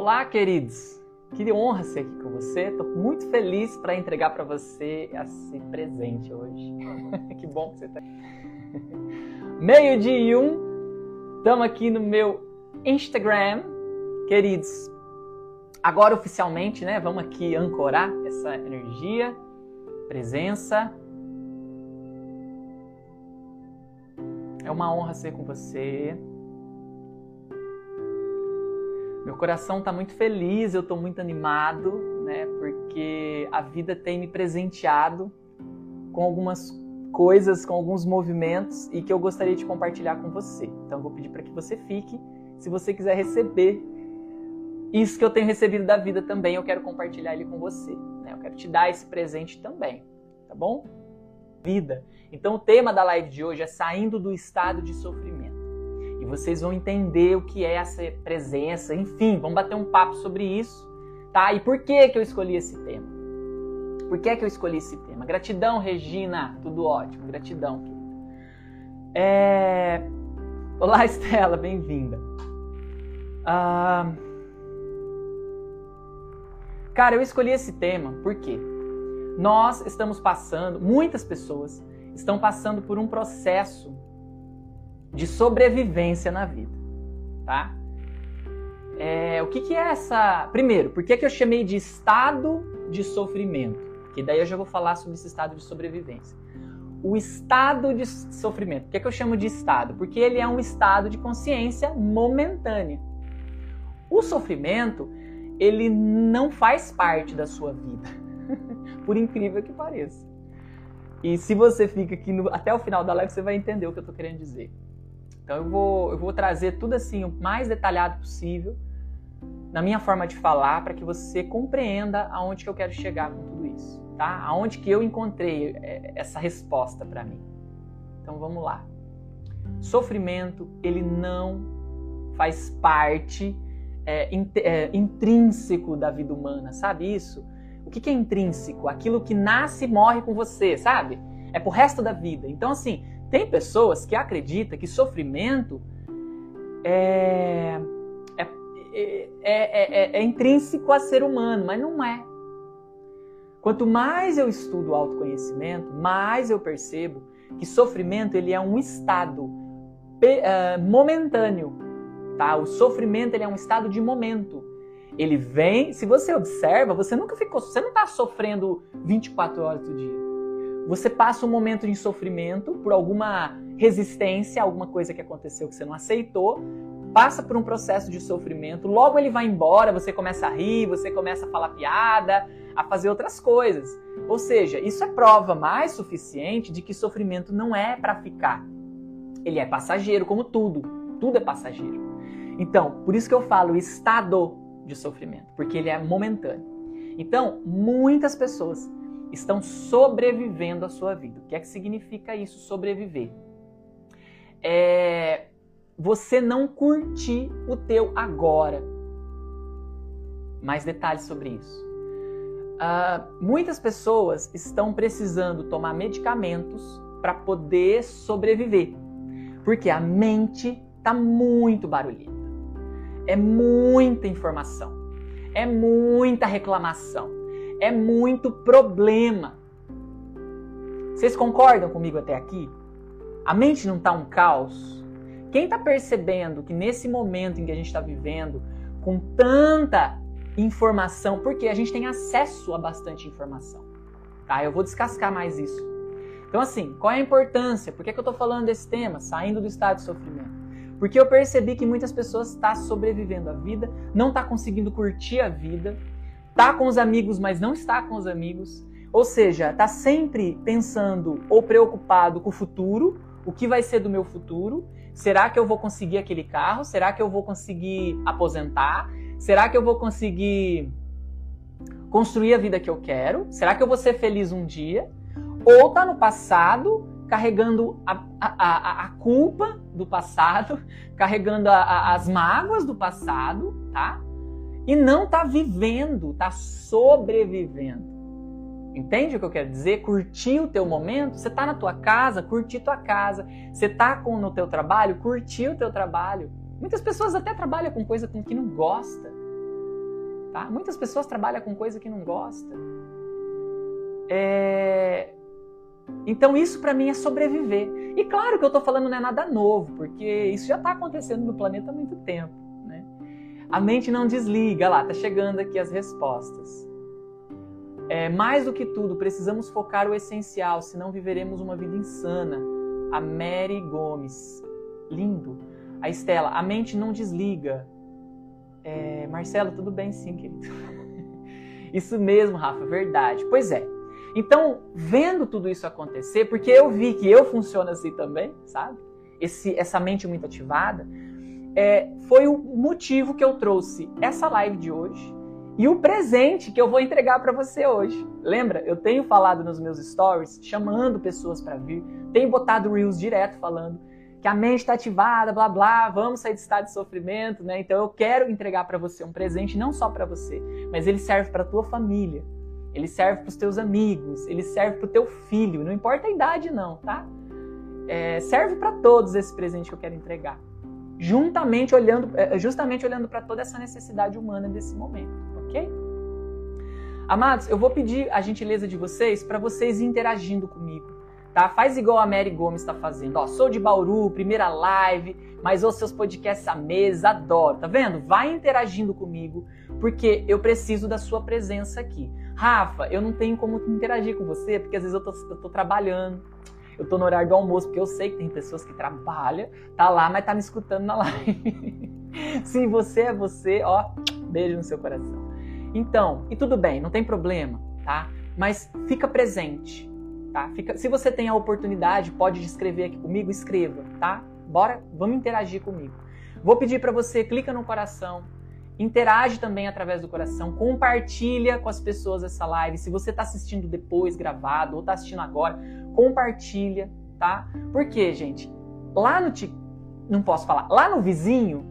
Olá, queridos. Que honra ser aqui com você. Estou muito feliz para entregar para você esse presente hoje. que bom que você está. Meio dia e um. Estamos aqui no meu Instagram, queridos. Agora oficialmente, né? Vamos aqui ancorar essa energia, presença. É uma honra ser com você. Meu coração está muito feliz, eu estou muito animado, né? Porque a vida tem me presenteado com algumas coisas, com alguns movimentos e que eu gostaria de compartilhar com você. Então eu vou pedir para que você fique, se você quiser receber isso que eu tenho recebido da vida também, eu quero compartilhar ele com você. Né? Eu quero te dar esse presente também, tá bom? Vida. Então o tema da live de hoje é saindo do estado de sofrimento vocês vão entender o que é essa presença, enfim, vamos bater um papo sobre isso, tá? E por que que eu escolhi esse tema? Por que que eu escolhi esse tema? Gratidão, Regina, tudo ótimo, gratidão. É... Olá, Estela, bem-vinda. Ah... Cara, eu escolhi esse tema porque nós estamos passando, muitas pessoas estão passando por um processo de sobrevivência na vida, tá? É, o que, que, é essa? Primeiro, por que, que eu chamei de estado de sofrimento? Que daí eu já vou falar sobre esse estado de sobrevivência. O estado de sofrimento. Por que, que eu chamo de estado? Porque ele é um estado de consciência momentânea. O sofrimento, ele não faz parte da sua vida, por incrível que pareça. E se você fica aqui no, até o final da live, você vai entender o que eu estou querendo dizer. Então eu vou, eu vou trazer tudo assim o mais detalhado possível na minha forma de falar para que você compreenda aonde que eu quero chegar com tudo isso, tá? Aonde que eu encontrei é, essa resposta para mim. Então vamos lá. Sofrimento ele não faz parte é, é, intrínseco da vida humana, sabe isso? O que, que é intrínseco? Aquilo que nasce e morre com você, sabe? É pro resto da vida. Então assim, tem pessoas que acreditam que sofrimento é, é, é, é, é intrínseco a ser humano, mas não é. Quanto mais eu estudo autoconhecimento, mais eu percebo que sofrimento ele é um estado uh, momentâneo, tá? O sofrimento ele é um estado de momento. Ele vem, se você observa, você nunca ficou, você não está sofrendo 24 horas do dia. Você passa um momento de sofrimento por alguma resistência, alguma coisa que aconteceu que você não aceitou, passa por um processo de sofrimento, logo ele vai embora, você começa a rir, você começa a falar piada, a fazer outras coisas. Ou seja, isso é prova mais suficiente de que sofrimento não é para ficar. Ele é passageiro, como tudo. Tudo é passageiro. Então, por isso que eu falo estado de sofrimento, porque ele é momentâneo. Então, muitas pessoas estão sobrevivendo a sua vida. O que é que significa isso, sobreviver? É você não curtir o teu agora. Mais detalhes sobre isso. Uh, muitas pessoas estão precisando tomar medicamentos para poder sobreviver, porque a mente está muito barulhenta. É muita informação, é muita reclamação é muito problema. Vocês concordam comigo até aqui? A mente não está um caos? Quem está percebendo que nesse momento em que a gente está vivendo, com tanta informação, porque a gente tem acesso a bastante informação, tá? Eu vou descascar mais isso. Então, assim, qual é a importância? Por que, que eu estou falando desse tema, saindo do estado de sofrimento? Porque eu percebi que muitas pessoas estão tá sobrevivendo a vida, não está conseguindo curtir a vida, tá com os amigos, mas não está com os amigos. Ou seja, tá sempre pensando ou preocupado com o futuro, o que vai ser do meu futuro? Será que eu vou conseguir aquele carro? Será que eu vou conseguir aposentar? Será que eu vou conseguir construir a vida que eu quero? Será que eu vou ser feliz um dia? Ou tá no passado, carregando a, a, a, a culpa do passado, carregando as mágoas do passado, tá? E não está vivendo, está sobrevivendo. Entende o que eu quero dizer? Curtir o teu momento. Você está na tua casa, curtir tua casa. Você está no teu trabalho, curtir o teu trabalho. Muitas pessoas até trabalham com coisa com que não gosta. Tá? Muitas pessoas trabalham com coisa que não gosta. É... Então isso para mim é sobreviver. E claro que eu estou falando não é nada novo, porque isso já está acontecendo no planeta há muito tempo. A mente não desliga, lá, tá chegando aqui as respostas. É, mais do que tudo, precisamos focar o essencial, senão viveremos uma vida insana. A Mary Gomes. Lindo. A Estela, a mente não desliga. É, Marcelo, tudo bem sim, querido. Isso mesmo, Rafa, verdade. Pois é. Então, vendo tudo isso acontecer, porque eu vi que eu funciono assim também, sabe? Esse, essa mente muito ativada, é, foi o motivo que eu trouxe essa live de hoje e o presente que eu vou entregar para você hoje. Lembra? Eu tenho falado nos meus stories, chamando pessoas para vir, tenho botado reels direto falando que a mente está ativada, blá blá, vamos sair de estado de sofrimento, né? Então eu quero entregar para você um presente não só para você, mas ele serve para tua família, ele serve para os teus amigos, ele serve para o teu filho, não importa a idade não, tá? É, serve para todos esse presente que eu quero entregar, juntamente olhando, é, justamente olhando para toda essa necessidade humana desse momento, ok? Amados, eu vou pedir a gentileza de vocês para vocês interagindo comigo tá? Faz igual a Mary Gomes está fazendo. Ó, sou de Bauru, primeira live, mas ouço seus podcasts há meses, adoro. Tá vendo? Vai interagindo comigo, porque eu preciso da sua presença aqui. Rafa, eu não tenho como interagir com você, porque às vezes eu tô, eu tô trabalhando. Eu tô no horário do almoço, porque eu sei que tem pessoas que trabalham, tá lá, mas tá me escutando na live. Se você é você, ó, beijo no seu coração. Então, e tudo bem, não tem problema, tá? Mas fica presente tá? Fica, se você tem a oportunidade, pode escrever aqui comigo, escreva, tá? Bora, vamos interagir comigo. Vou pedir para você, clica no coração, interage também através do coração, compartilha com as pessoas essa live. Se você está assistindo depois, gravado, ou está assistindo agora, compartilha, tá? Porque, gente, lá no não posso falar, lá no vizinho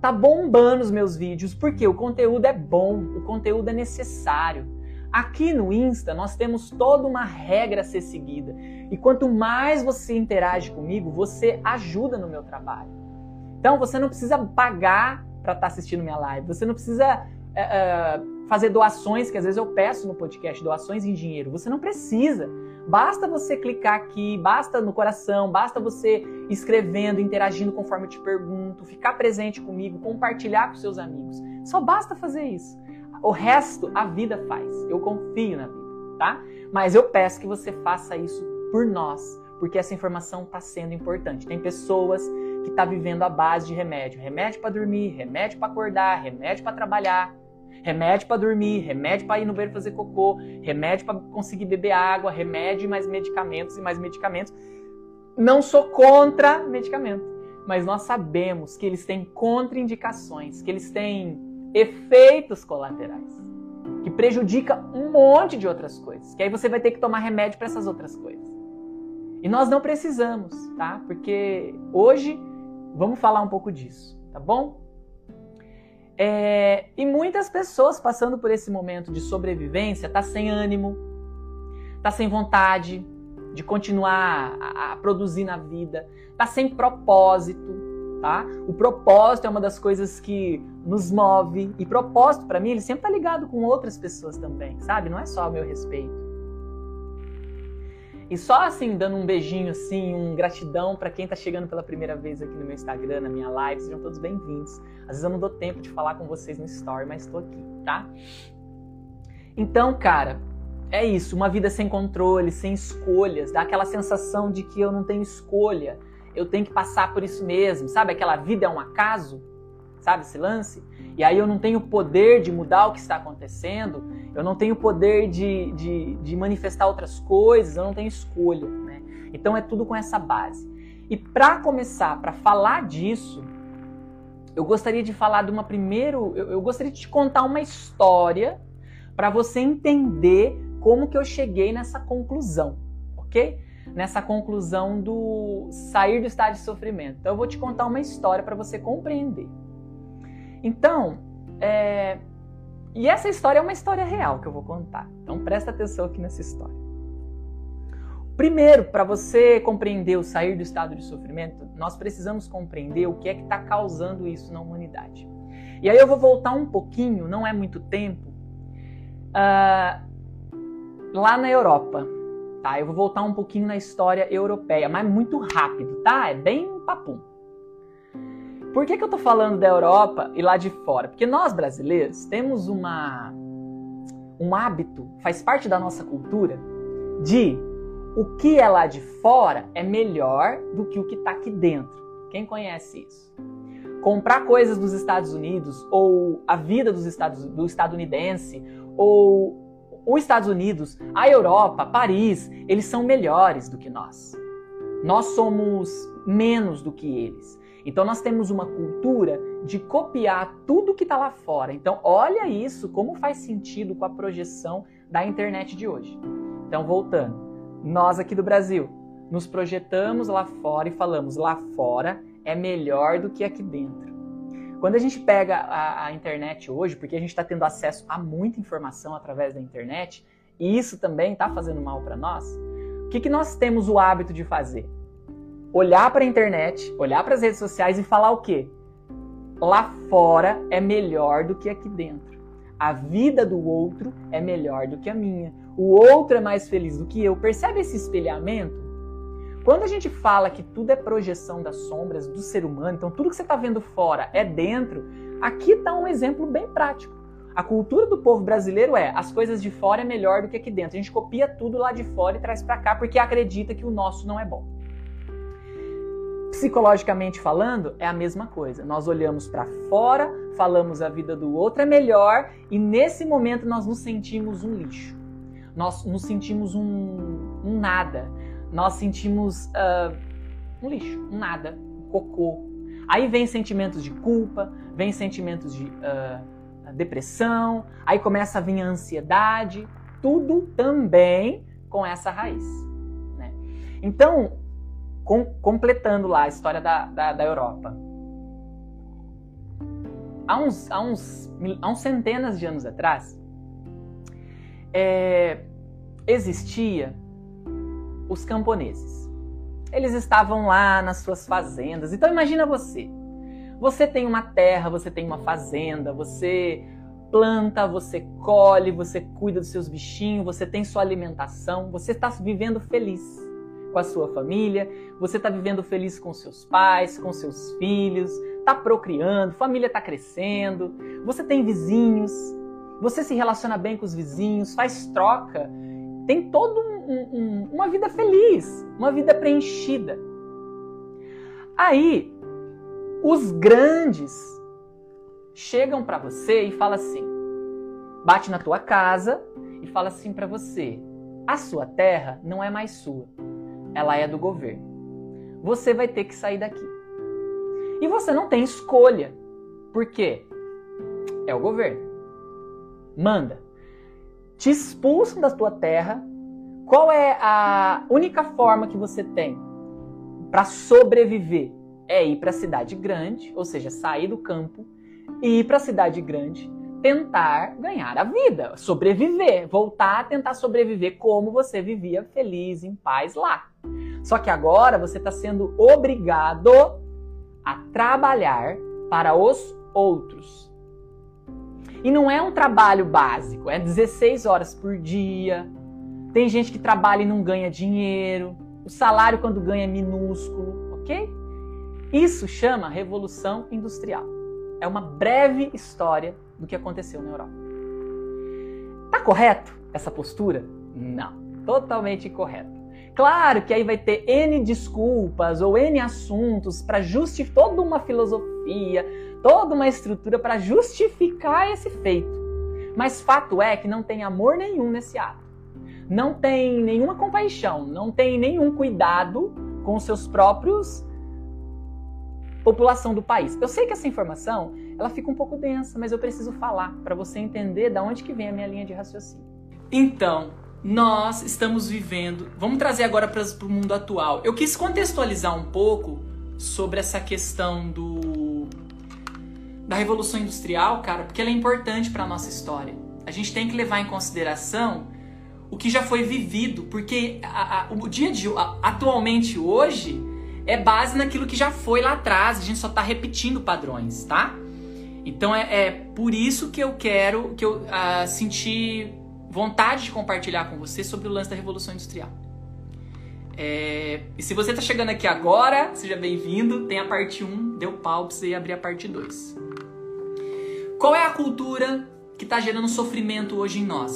tá bombando os meus vídeos, porque o conteúdo é bom, o conteúdo é necessário. Aqui no Insta nós temos toda uma regra a ser seguida. E quanto mais você interage comigo, você ajuda no meu trabalho. Então você não precisa pagar para estar tá assistindo minha live. Você não precisa é, é, fazer doações, que às vezes eu peço no podcast, doações em dinheiro. Você não precisa. Basta você clicar aqui, basta no coração, basta você escrevendo, interagindo conforme eu te pergunto, ficar presente comigo, compartilhar com seus amigos. Só basta fazer isso. O resto a vida faz. Eu confio na vida, tá? Mas eu peço que você faça isso por nós, porque essa informação está sendo importante. Tem pessoas que estão tá vivendo a base de remédio, remédio para dormir, remédio para acordar, remédio para trabalhar, remédio para dormir, remédio para ir no banheiro fazer cocô, remédio para conseguir beber água, remédio e mais medicamentos e mais medicamentos. Não sou contra medicamento, mas nós sabemos que eles têm contraindicações, que eles têm efeitos colaterais, que prejudica um monte de outras coisas, que aí você vai ter que tomar remédio para essas outras coisas. E nós não precisamos, tá? Porque hoje vamos falar um pouco disso, tá bom? É, e muitas pessoas passando por esse momento de sobrevivência tá sem ânimo, tá sem vontade de continuar a, a produzir na vida, tá sem propósito, tá? O propósito é uma das coisas que nos move e propósito para mim ele sempre tá ligado com outras pessoas também, sabe? Não é só o meu respeito. E só assim, dando um beijinho assim, um gratidão para quem tá chegando pela primeira vez aqui no meu Instagram, na minha live, sejam todos bem-vindos. Às vezes eu não dou tempo de falar com vocês no story, mas estou aqui, tá? Então, cara, é isso, uma vida sem controle, sem escolhas, dá aquela sensação de que eu não tenho escolha eu tenho que passar por isso mesmo, sabe? Aquela vida é um acaso, sabe esse lance? E aí eu não tenho poder de mudar o que está acontecendo, eu não tenho poder de, de, de manifestar outras coisas, eu não tenho escolha, né? Então é tudo com essa base. E para começar, para falar disso, eu gostaria de falar de uma primeiro, eu, eu gostaria de te contar uma história para você entender como que eu cheguei nessa conclusão, ok? nessa conclusão do sair do estado de sofrimento. Então eu vou te contar uma história para você compreender. Então, é... e essa história é uma história real que eu vou contar. Então presta atenção aqui nessa história. Primeiro, para você compreender o sair do estado de sofrimento, nós precisamos compreender o que é que está causando isso na humanidade. E aí eu vou voltar um pouquinho, não é muito tempo, uh, lá na Europa. Tá? Eu vou voltar um pouquinho na história europeia, mas muito rápido, tá? É bem papum. Por que, que eu tô falando da Europa e lá de fora? Porque nós brasileiros temos uma um hábito, faz parte da nossa cultura, de o que é lá de fora é melhor do que o que está aqui dentro. Quem conhece isso? Comprar coisas dos Estados Unidos ou a vida dos Estados, do estadunidense ou os Estados Unidos, a Europa, Paris, eles são melhores do que nós. Nós somos menos do que eles. Então nós temos uma cultura de copiar tudo que está lá fora. Então olha isso, como faz sentido com a projeção da internet de hoje. Então voltando, nós aqui do Brasil nos projetamos lá fora e falamos lá fora é melhor do que aqui dentro. Quando a gente pega a, a internet hoje, porque a gente está tendo acesso a muita informação através da internet, e isso também está fazendo mal para nós, o que, que nós temos o hábito de fazer? Olhar para a internet, olhar para as redes sociais e falar o quê? Lá fora é melhor do que aqui dentro. A vida do outro é melhor do que a minha. O outro é mais feliz do que eu. Percebe esse espelhamento? Quando a gente fala que tudo é projeção das sombras do ser humano, então tudo que você está vendo fora é dentro, aqui está um exemplo bem prático. A cultura do povo brasileiro é as coisas de fora é melhor do que aqui dentro. A gente copia tudo lá de fora e traz para cá porque acredita que o nosso não é bom. Psicologicamente falando, é a mesma coisa. Nós olhamos para fora, falamos a vida do outro é melhor e nesse momento nós nos sentimos um lixo. Nós nos sentimos um, um nada. Nós sentimos uh, um lixo, um nada, um cocô. Aí vem sentimentos de culpa, vem sentimentos de uh, depressão, aí começa a vir a ansiedade, tudo também com essa raiz. Né? Então, com, completando lá a história da, da, da Europa. Há uns, há, uns, há uns centenas de anos atrás, é, existia os camponeses. Eles estavam lá nas suas fazendas. Então imagina você. Você tem uma terra, você tem uma fazenda, você planta, você colhe, você cuida dos seus bichinhos, você tem sua alimentação, você está vivendo feliz com a sua família, você está vivendo feliz com seus pais, com seus filhos, está procriando, família está crescendo, você tem vizinhos, você se relaciona bem com os vizinhos, faz troca, tem toda um, um, uma vida feliz, uma vida preenchida. Aí, os grandes chegam para você e falam assim, bate na tua casa e fala assim para você: a sua terra não é mais sua ela é do governo. Você vai ter que sair daqui. E você não tem escolha. Por quê? É o governo. Manda. Te expulsam da tua terra. Qual é a única forma que você tem para sobreviver? É ir para a cidade grande, ou seja, sair do campo e ir para a cidade grande tentar ganhar a vida, sobreviver, voltar a tentar sobreviver como você vivia feliz, em paz lá. Só que agora você está sendo obrigado a trabalhar para os outros. E não é um trabalho básico, é 16 horas por dia. Tem gente que trabalha e não ganha dinheiro. O salário quando ganha é minúsculo, ok? Isso chama revolução industrial. É uma breve história do que aconteceu na Europa. Tá correto essa postura? Não, totalmente incorreto. Claro que aí vai ter N desculpas ou N assuntos para justificar toda uma filosofia, toda uma estrutura para justificar esse feito. Mas fato é que não tem amor nenhum nesse ato. Não tem nenhuma compaixão, não tem nenhum cuidado com seus próprios população do país. Eu sei que essa informação, ela fica um pouco densa, mas eu preciso falar para você entender da onde que vem a minha linha de raciocínio. Então, nós estamos vivendo. Vamos trazer agora para o mundo atual. Eu quis contextualizar um pouco sobre essa questão do da revolução industrial, cara, porque ela é importante para nossa história. A gente tem que levar em consideração o que já foi vivido, porque a, a, o dia de a, atualmente hoje é base naquilo que já foi lá atrás. A gente só está repetindo padrões, tá? Então é, é, por isso que eu quero que eu uh, senti vontade de compartilhar com você sobre o lance da Revolução Industrial. É, e se você está chegando aqui agora, seja bem-vindo. Tem a parte 1, deu pau para você abrir a parte 2. Qual é a cultura que está gerando sofrimento hoje em nós?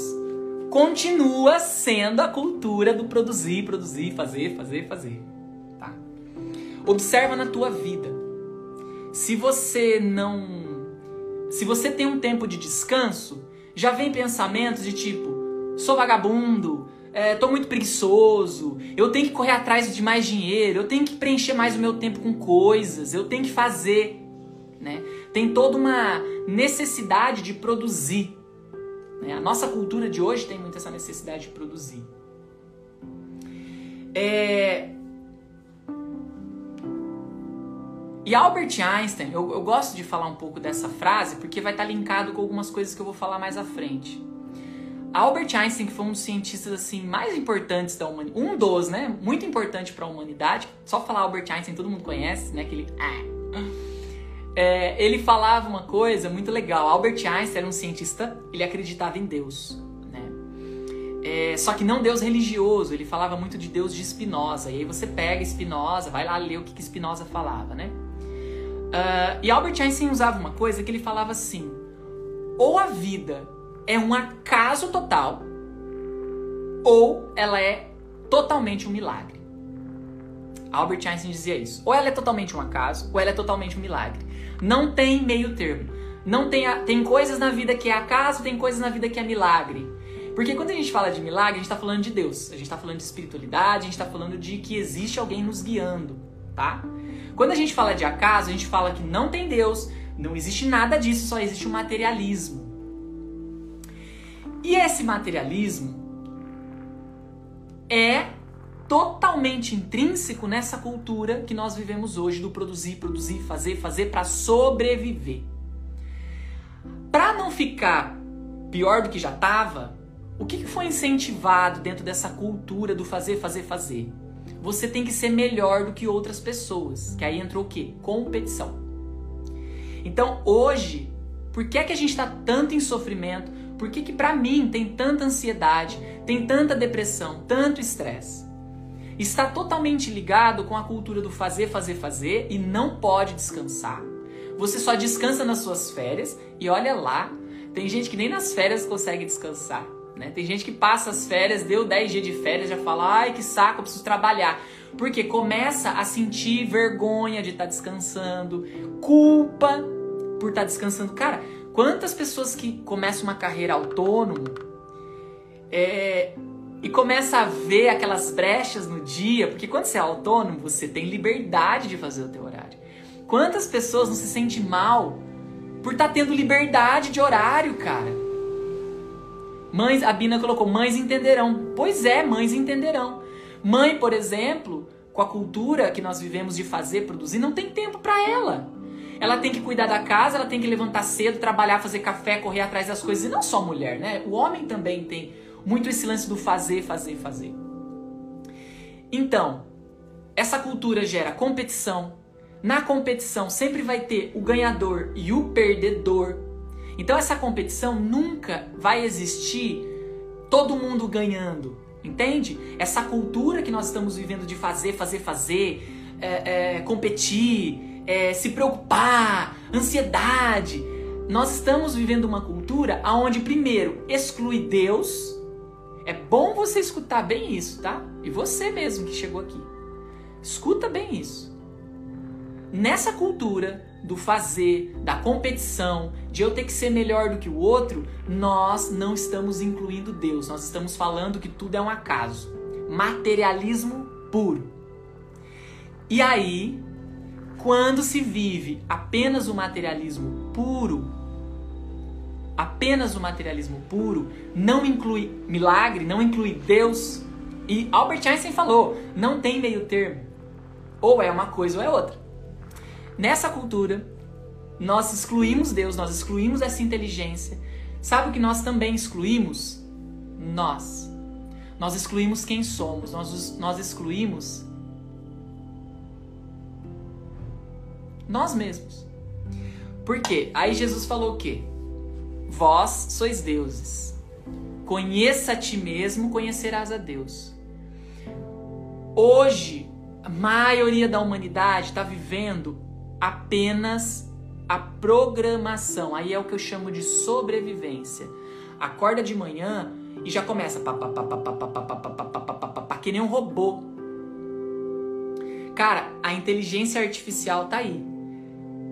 Continua sendo a cultura do produzir, produzir, fazer, fazer, fazer. Observa na tua vida. Se você não. Se você tem um tempo de descanso, já vem pensamentos de tipo: sou vagabundo, é, tô muito preguiçoso, eu tenho que correr atrás de mais dinheiro, eu tenho que preencher mais o meu tempo com coisas, eu tenho que fazer. Né? Tem toda uma necessidade de produzir. Né? A nossa cultura de hoje tem muito essa necessidade de produzir. É... E Albert Einstein, eu, eu, gosto de falar um pouco dessa frase porque vai estar linkado com algumas coisas que eu vou falar mais à frente. Albert Einstein, que foi um dos cientistas assim mais importantes da humanidade, um dos, né, muito importante para a humanidade. Só falar Albert Einstein todo mundo conhece, né, aquele ah. é, ele falava uma coisa muito legal. Albert Einstein era um cientista, ele acreditava em Deus, né? É, só que não Deus religioso. Ele falava muito de Deus de Spinoza. E aí você pega Spinoza, vai lá ler o que, que Spinoza falava, né? Uh, e Albert Einstein usava uma coisa que ele falava assim: ou a vida é um acaso total ou ela é totalmente um milagre. Albert Einstein dizia isso. Ou ela é totalmente um acaso, ou ela é totalmente um milagre. Não tem meio termo. Não tem, a, tem coisas na vida que é acaso, tem coisas na vida que é milagre. Porque quando a gente fala de milagre, a gente está falando de Deus. A gente está falando de espiritualidade, a gente está falando de que existe alguém nos guiando, tá? Quando a gente fala de acaso, a gente fala que não tem Deus, não existe nada disso, só existe o materialismo. E esse materialismo é totalmente intrínseco nessa cultura que nós vivemos hoje do produzir, produzir, fazer, fazer para sobreviver. Para não ficar pior do que já estava, o que foi incentivado dentro dessa cultura do fazer, fazer, fazer? Você tem que ser melhor do que outras pessoas. Que aí entrou o quê? Competição. Então hoje, por que, é que a gente está tanto em sofrimento? Por que, que para mim tem tanta ansiedade, tem tanta depressão, tanto estresse? Está totalmente ligado com a cultura do fazer, fazer, fazer e não pode descansar. Você só descansa nas suas férias e olha lá, tem gente que nem nas férias consegue descansar. Né? Tem gente que passa as férias, deu 10 dias de férias, já fala, ai que saco, eu preciso trabalhar. Porque começa a sentir vergonha de estar tá descansando, culpa por estar tá descansando. Cara, Quantas pessoas que começam uma carreira autônomo é, e começa a ver aquelas brechas no dia, porque quando você é autônomo, você tem liberdade de fazer o teu horário. Quantas pessoas não se sentem mal por estar tá tendo liberdade de horário, cara? Mães, a Bina colocou, mães entenderão. Pois é, mães entenderão. Mãe, por exemplo, com a cultura que nós vivemos de fazer, produzir, não tem tempo para ela. Ela tem que cuidar da casa, ela tem que levantar cedo, trabalhar, fazer café, correr atrás das coisas. E não só mulher, né? O homem também tem muito esse lance do fazer, fazer, fazer. Então, essa cultura gera competição. Na competição sempre vai ter o ganhador e o perdedor. Então essa competição nunca vai existir todo mundo ganhando. Entende? Essa cultura que nós estamos vivendo de fazer, fazer, fazer, é, é, competir, é, se preocupar, ansiedade. Nós estamos vivendo uma cultura onde, primeiro, exclui Deus. É bom você escutar bem isso, tá? E você mesmo que chegou aqui. Escuta bem isso. Nessa cultura do fazer, da competição, de eu ter que ser melhor do que o outro, nós não estamos incluindo Deus. Nós estamos falando que tudo é um acaso. Materialismo puro. E aí, quando se vive apenas o materialismo puro, apenas o materialismo puro, não inclui milagre, não inclui Deus. E Albert Einstein falou: não tem meio termo. Ou é uma coisa ou é outra. Nessa cultura, nós excluímos Deus, nós excluímos essa inteligência. Sabe o que nós também excluímos? Nós. Nós excluímos quem somos, nós, nós excluímos nós mesmos. Por quê? Aí Jesus falou o quê? Vós sois deuses. Conheça a ti mesmo, conhecerás a Deus. Hoje, a maioria da humanidade está vivendo apenas a programação. Aí é o que eu chamo de sobrevivência. Acorda de manhã e já começa que nem um robô. Cara, a inteligência artificial tá aí.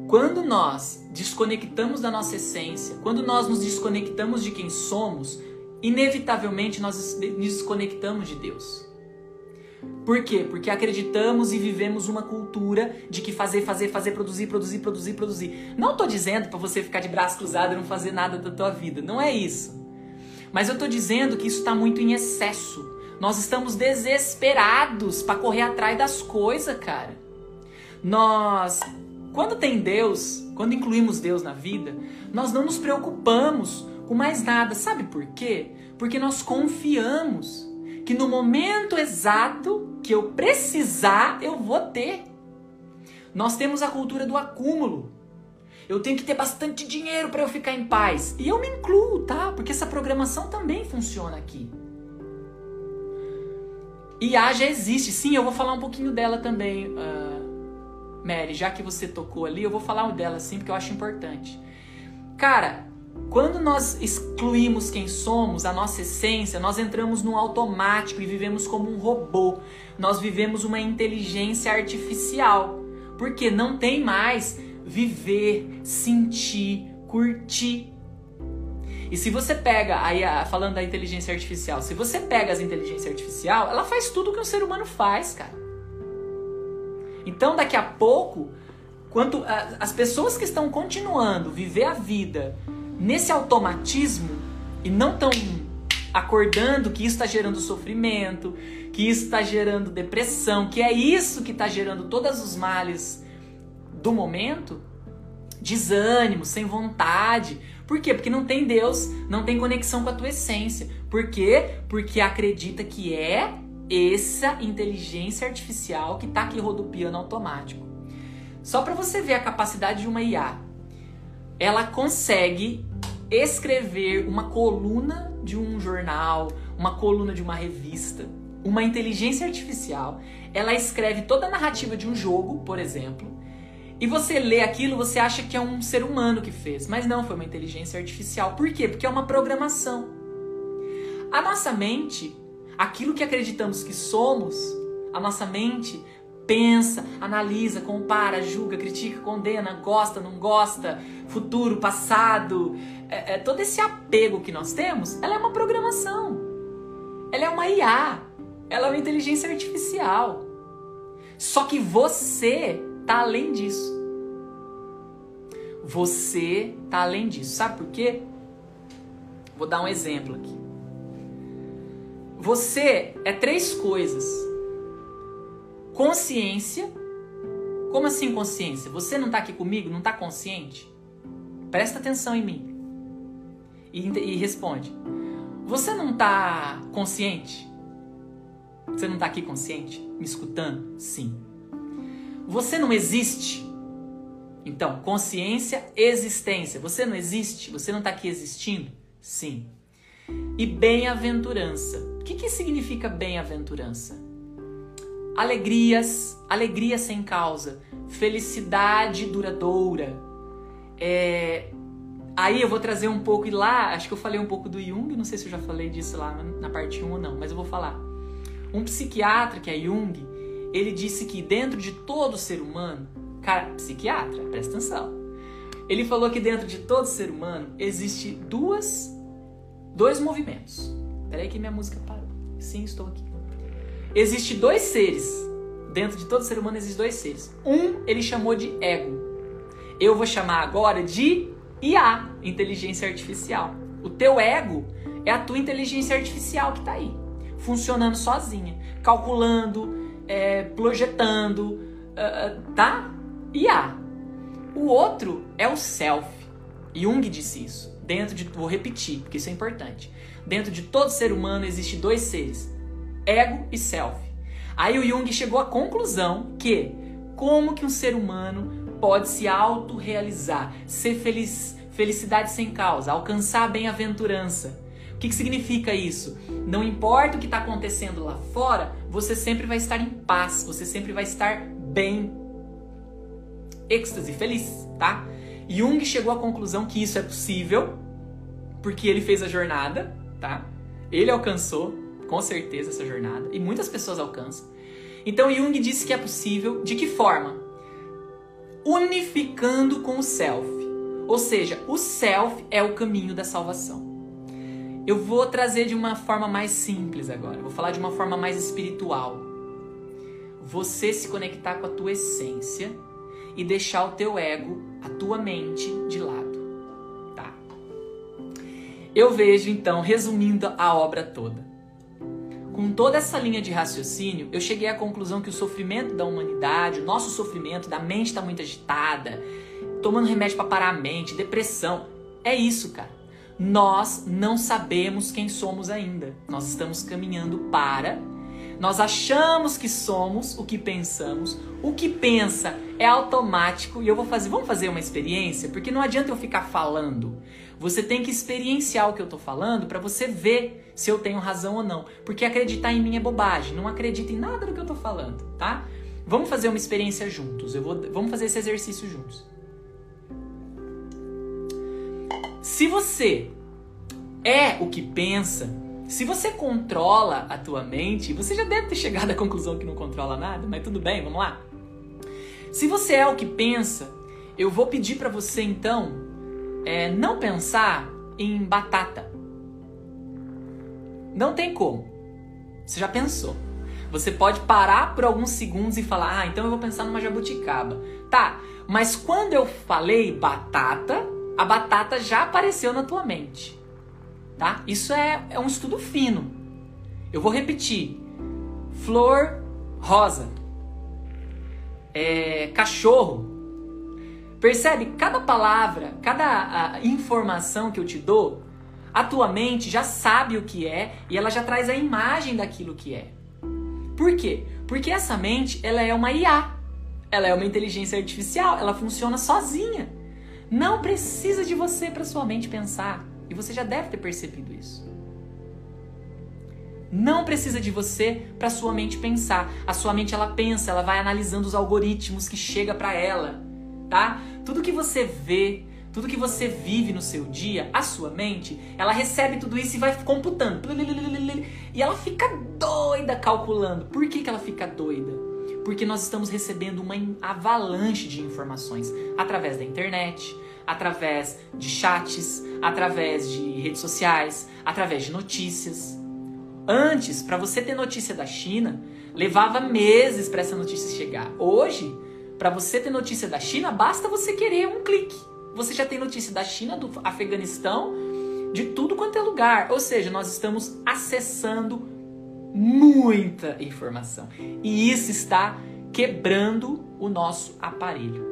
Quando nós desconectamos da nossa essência, quando nós nos desconectamos de quem somos, inevitavelmente nós nos desconectamos de Deus. Por quê? Porque acreditamos e vivemos uma cultura de que fazer, fazer, fazer, produzir, produzir, produzir, produzir. Não tô dizendo para você ficar de braço cruzado e não fazer nada da tua vida. Não é isso. Mas eu tô dizendo que isso está muito em excesso. Nós estamos desesperados para correr atrás das coisas, cara. Nós, quando tem Deus, quando incluímos Deus na vida, nós não nos preocupamos com mais nada. Sabe por quê? Porque nós confiamos que no momento exato que eu precisar, eu vou ter. Nós temos a cultura do acúmulo. Eu tenho que ter bastante dinheiro para eu ficar em paz. E eu me incluo, tá? Porque essa programação também funciona aqui. IA já existe, sim, eu vou falar um pouquinho dela também, uh, Mary, já que você tocou ali, eu vou falar dela sim, porque eu acho importante. Cara, quando nós excluímos quem somos, a nossa essência, nós entramos no automático e vivemos como um robô. Nós vivemos uma inteligência artificial. Porque não tem mais viver, sentir, curtir. E se você pega, aí falando da inteligência artificial, se você pega as inteligências artificial, ela faz tudo o que um ser humano faz, cara. Então daqui a pouco, quanto as pessoas que estão continuando viver a vida nesse automatismo e não estão acordando que isso está gerando sofrimento, que isso está gerando depressão, que é isso que está gerando todos os males do momento, desânimo, sem vontade. Por quê? Porque não tem Deus, não tem conexão com a tua essência. Por quê? Porque acredita que é essa inteligência artificial que está aqui rodopiando automático. Só para você ver a capacidade de uma IA. Ela consegue escrever uma coluna de um jornal, uma coluna de uma revista, uma inteligência artificial, ela escreve toda a narrativa de um jogo, por exemplo, e você lê aquilo, você acha que é um ser humano que fez, mas não, foi uma inteligência artificial. Por quê? Porque é uma programação. A nossa mente, aquilo que acreditamos que somos, a nossa mente pensa, analisa, compara, julga, critica, condena, gosta, não gosta, futuro, passado, é, é, todo esse apego que nós temos, ela é uma programação. Ela é uma IA. Ela é uma inteligência artificial. Só que você tá além disso. Você tá além disso. Sabe por quê? Vou dar um exemplo aqui. Você é três coisas: consciência. Como assim consciência? Você não tá aqui comigo? Não tá consciente? Presta atenção em mim e, e responde: Você não está consciente? Você não está aqui consciente? Me escutando? Sim. Você não existe? Então, consciência, existência. Você não existe? Você não está aqui existindo? Sim. E bem-aventurança. O que, que significa bem-aventurança? Alegrias, alegria sem causa, felicidade duradoura, é, Aí eu vou trazer um pouco, e lá, acho que eu falei um pouco do Jung, não sei se eu já falei disso lá na parte 1 ou não, mas eu vou falar. Um psiquiatra, que é Jung, ele disse que dentro de todo ser humano, cara, psiquiatra, presta atenção. Ele falou que dentro de todo ser humano existe duas, dois movimentos. Peraí que minha música parou. Sim, estou aqui. Existe dois seres. Dentro de todo ser humano existem dois seres. Um ele chamou de ego. Eu vou chamar agora de IA, inteligência artificial. O teu ego é a tua inteligência artificial que está aí, funcionando sozinha, calculando, é, projetando, uh, tá? IA. O outro é o self. Jung disse isso. Dentro de, vou repetir, porque isso é importante. Dentro de todo ser humano existe dois seres: ego e self. Aí o Jung chegou à conclusão que como que um ser humano pode se autorrealizar, ser feliz, felicidade sem causa, alcançar a bem-aventurança. O que, que significa isso? Não importa o que está acontecendo lá fora, você sempre vai estar em paz, você sempre vai estar bem. Êxtase, feliz, tá? Jung chegou à conclusão que isso é possível, porque ele fez a jornada, tá? Ele alcançou, com certeza, essa jornada, e muitas pessoas alcançam. Então Jung disse que é possível, de que forma? Unificando com o self. Ou seja, o self é o caminho da salvação. Eu vou trazer de uma forma mais simples agora. Vou falar de uma forma mais espiritual. Você se conectar com a tua essência e deixar o teu ego, a tua mente de lado. Tá? Eu vejo então, resumindo a obra toda. Com toda essa linha de raciocínio, eu cheguei à conclusão que o sofrimento da humanidade, o nosso sofrimento da mente está muito agitada, tomando remédio para parar a mente, depressão, é isso, cara. Nós não sabemos quem somos ainda. Nós estamos caminhando para nós achamos que somos o que pensamos. O que pensa é automático e eu vou fazer, vamos fazer uma experiência, porque não adianta eu ficar falando. Você tem que experienciar o que eu tô falando para você ver se eu tenho razão ou não, porque acreditar em mim é bobagem. Não acredita em nada do que eu tô falando, tá? Vamos fazer uma experiência juntos. Eu vou, vamos fazer esse exercício juntos. Se você é o que pensa, se você controla a tua mente, você já deve ter chegado à conclusão que não controla nada, mas tudo bem, vamos lá. Se você é o que pensa, eu vou pedir para você então é, não pensar em batata. Não tem como. Você já pensou. Você pode parar por alguns segundos e falar: Ah, então eu vou pensar numa jabuticaba. Tá, mas quando eu falei batata, a batata já apareceu na tua mente tá? Isso é, é um estudo fino. Eu vou repetir: flor rosa, é, cachorro. Percebe? Cada palavra, cada informação que eu te dou, a tua mente já sabe o que é e ela já traz a imagem daquilo que é. Por quê? Porque essa mente, ela é uma IA. Ela é uma inteligência artificial, ela funciona sozinha. Não precisa de você para sua mente pensar. E você já deve ter percebido isso. Não precisa de você para sua mente pensar. A sua mente ela pensa, ela vai analisando os algoritmos que chega para ela, tá? Tudo que você vê, tudo que você vive no seu dia, a sua mente, ela recebe tudo isso e vai computando. E ela fica doida calculando. Por que, que ela fica doida? Porque nós estamos recebendo uma avalanche de informações através da internet, através de chats, através de redes sociais, através de notícias. Antes, para você ter notícia da China, levava meses para essa notícia chegar. Hoje, para você ter notícia da China, basta você querer um clique. Você já tem notícia da China, do Afeganistão, de tudo quanto é lugar. Ou seja, nós estamos acessando muita informação. E isso está quebrando o nosso aparelho.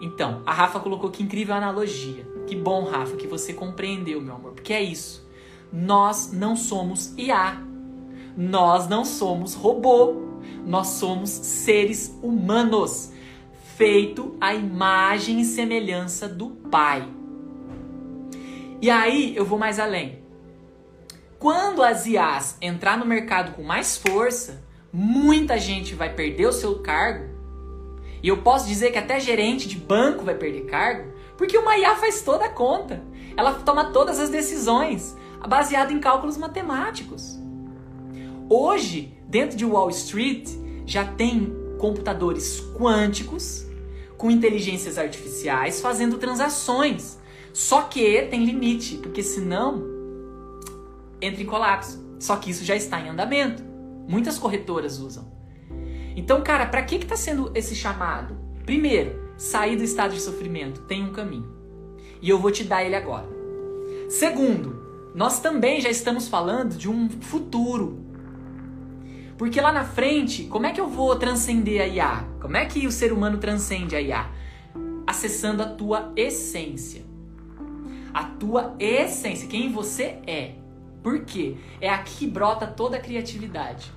Então, a Rafa colocou que incrível analogia. Que bom, Rafa, que você compreendeu, meu amor, porque é isso. Nós não somos IA. Nós não somos robô. Nós somos seres humanos, feito à imagem e semelhança do Pai. E aí eu vou mais além. Quando as IAs entrar no mercado com mais força, muita gente vai perder o seu cargo e eu posso dizer que até gerente de banco vai perder cargo, porque uma IA faz toda a conta. Ela toma todas as decisões, baseado em cálculos matemáticos. Hoje, dentro de Wall Street, já tem computadores quânticos com inteligências artificiais fazendo transações. Só que tem limite, porque senão entra em colapso. Só que isso já está em andamento. Muitas corretoras usam. Então, cara, para que está sendo esse chamado? Primeiro, sair do estado de sofrimento tem um caminho. E eu vou te dar ele agora. Segundo, nós também já estamos falando de um futuro. Porque lá na frente, como é que eu vou transcender a IA? Como é que o ser humano transcende a IA? Acessando a tua essência. A tua essência, quem você é. Por quê? É aqui que brota toda a criatividade.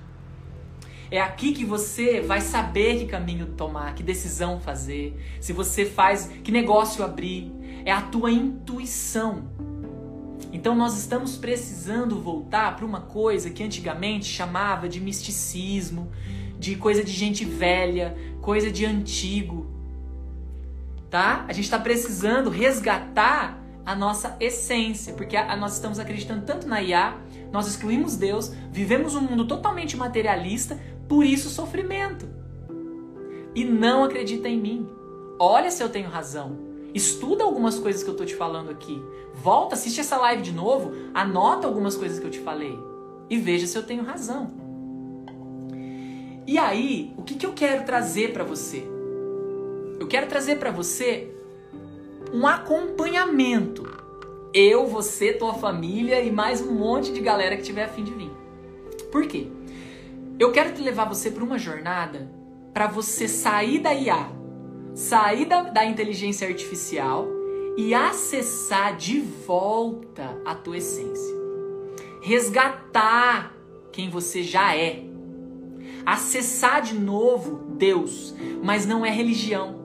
É aqui que você vai saber que caminho tomar, que decisão fazer, se você faz, que negócio abrir. É a tua intuição. Então nós estamos precisando voltar para uma coisa que antigamente chamava de misticismo, de coisa de gente velha, coisa de antigo. Tá? A gente está precisando resgatar a nossa essência, porque a, a, nós estamos acreditando tanto na IA, nós excluímos Deus, vivemos um mundo totalmente materialista, por isso sofrimento. E não acredita em mim. Olha se eu tenho razão. Estuda algumas coisas que eu tô te falando aqui. Volta, assiste essa live de novo, anota algumas coisas que eu te falei e veja se eu tenho razão. E aí, o que, que eu quero trazer para você? Eu quero trazer para você um acompanhamento. Eu, você, tua família e mais um monte de galera que tiver a fim de vir. Por quê? Eu quero te levar você para uma jornada para você sair da IA, sair da, da inteligência artificial e acessar de volta a tua essência. Resgatar quem você já é. Acessar de novo Deus, mas não é religião.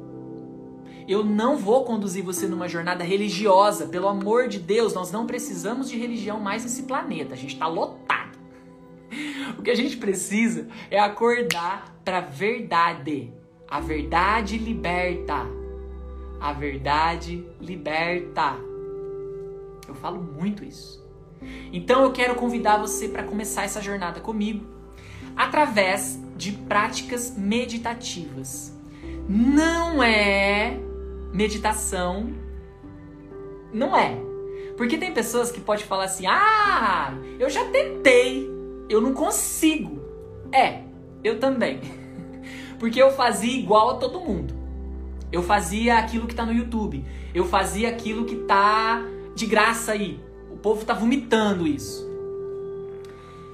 Eu não vou conduzir você numa jornada religiosa. Pelo amor de Deus, nós não precisamos de religião mais nesse planeta. A gente está lotado. O que a gente precisa é acordar para verdade. A verdade liberta. A verdade liberta. Eu falo muito isso. Então eu quero convidar você para começar essa jornada comigo através de práticas meditativas. Não é meditação. Não é. Porque tem pessoas que podem falar assim: ah, eu já tentei, eu não consigo. É, eu também. Porque eu fazia igual a todo mundo. Eu fazia aquilo que tá no YouTube. Eu fazia aquilo que tá de graça aí. O povo tá vomitando isso.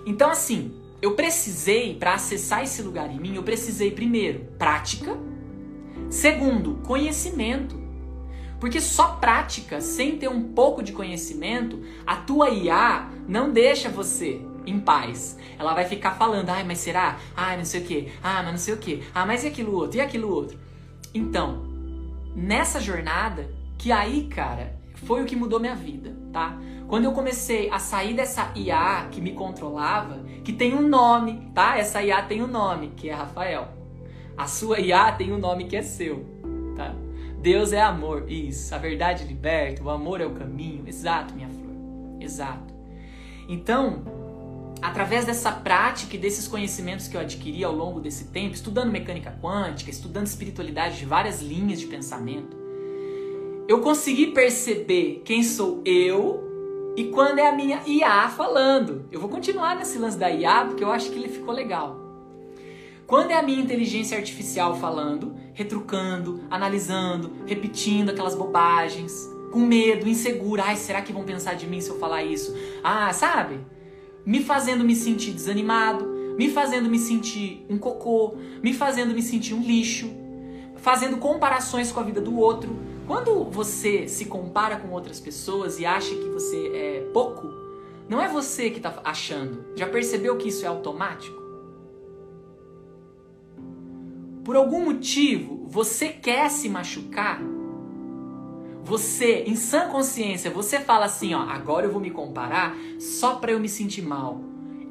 Então, assim, eu precisei, para acessar esse lugar em mim, eu precisei primeiro prática Segundo, conhecimento. Porque só prática, sem ter um pouco de conhecimento, a tua IA não deixa você em paz. Ela vai ficar falando, ai, mas será? Ai, não sei o que. Ah, mas não sei o que. Ah, mas e aquilo outro? E aquilo outro? Então, nessa jornada, que aí, cara, foi o que mudou minha vida, tá? Quando eu comecei a sair dessa IA que me controlava, que tem um nome, tá? Essa IA tem um nome, que é Rafael. A sua IA tem um nome que é seu, tá? Deus é amor, isso. A verdade liberta, o amor é o caminho. Exato, minha flor. Exato. Então, através dessa prática e desses conhecimentos que eu adquiri ao longo desse tempo, estudando mecânica quântica, estudando espiritualidade de várias linhas de pensamento, eu consegui perceber quem sou eu e quando é a minha IA falando. Eu vou continuar nesse lance da IA porque eu acho que ele ficou legal. Quando é a minha inteligência artificial falando, retrucando, analisando, repetindo aquelas bobagens, com medo, insegura, ai, será que vão pensar de mim se eu falar isso? Ah, sabe? Me fazendo me sentir desanimado, me fazendo me sentir um cocô, me fazendo me sentir um lixo, fazendo comparações com a vida do outro. Quando você se compara com outras pessoas e acha que você é pouco, não é você que está achando. Já percebeu que isso é automático? por algum motivo você quer se machucar, você, em sã consciência, você fala assim, ó, agora eu vou me comparar só para eu me sentir mal.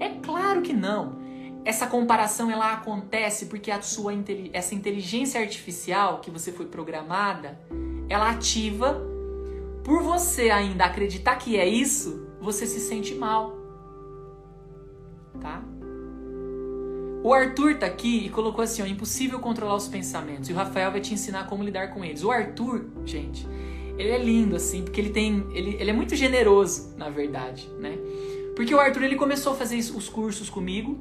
É claro que não. Essa comparação ela acontece porque a sua essa inteligência artificial que você foi programada, ela ativa por você ainda acreditar que é isso, você se sente mal. Tá? O Arthur tá aqui e colocou assim, ó, impossível controlar os pensamentos. E o Rafael vai te ensinar como lidar com eles. O Arthur, gente, ele é lindo assim, porque ele tem, ele, ele é muito generoso, na verdade, né? Porque o Arthur ele começou a fazer os cursos comigo,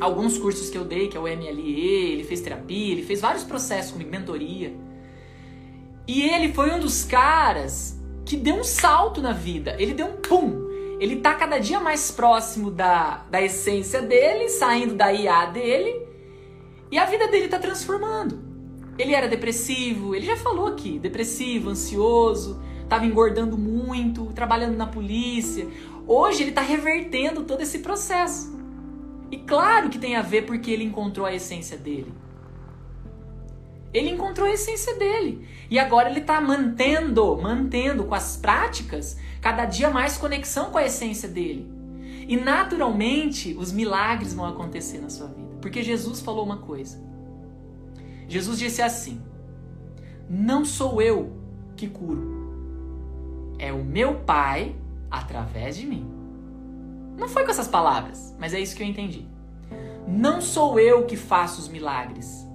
alguns cursos que eu dei, que é o MLE, ele fez terapia, ele fez vários processos comigo, mentoria. E ele foi um dos caras que deu um salto na vida. Ele deu um pum ele tá cada dia mais próximo da, da essência dele, saindo da IA dele, e a vida dele tá transformando. Ele era depressivo, ele já falou aqui, depressivo, ansioso, tava engordando muito, trabalhando na polícia. Hoje ele tá revertendo todo esse processo. E claro que tem a ver porque ele encontrou a essência dele. Ele encontrou a essência dele. E agora ele está mantendo, mantendo com as práticas, cada dia mais conexão com a essência dele. E naturalmente os milagres vão acontecer na sua vida. Porque Jesus falou uma coisa. Jesus disse assim: Não sou eu que curo, é o meu Pai através de mim. Não foi com essas palavras, mas é isso que eu entendi. Não sou eu que faço os milagres,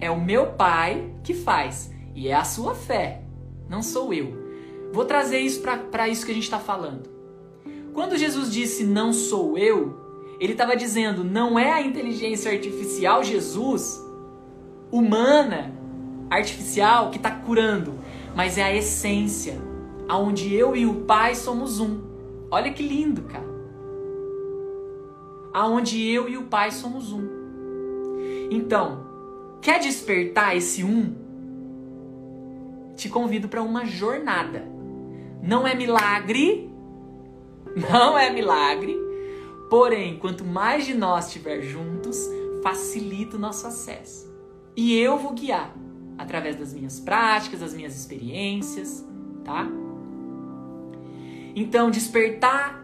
é o meu Pai que faz. E é a sua fé, não sou eu. Vou trazer isso para isso que a gente está falando. Quando Jesus disse não sou eu, ele estava dizendo não é a inteligência artificial Jesus, humana, artificial, que está curando, mas é a essência, aonde eu e o Pai somos um. Olha que lindo, cara. Aonde eu e o Pai somos um. Então, Quer despertar esse um? Te convido para uma jornada. Não é milagre, não é milagre. Porém, quanto mais de nós estiver juntos, facilita o nosso acesso. E eu vou guiar através das minhas práticas, das minhas experiências, tá? Então, despertar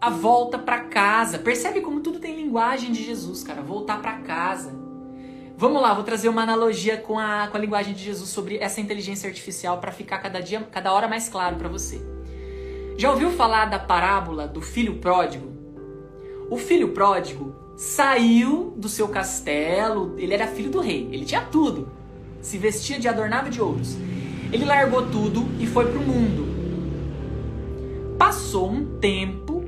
a volta para casa. Percebe como tudo tem linguagem de Jesus, cara. Voltar para casa. Vamos lá, vou trazer uma analogia com a, com a linguagem de Jesus sobre essa inteligência artificial para ficar cada dia, cada hora mais claro para você. Já ouviu falar da parábola do filho pródigo? O filho pródigo saiu do seu castelo, ele era filho do rei, ele tinha tudo, se vestia de adornável de ouros. Ele largou tudo e foi para o mundo. Passou um tempo,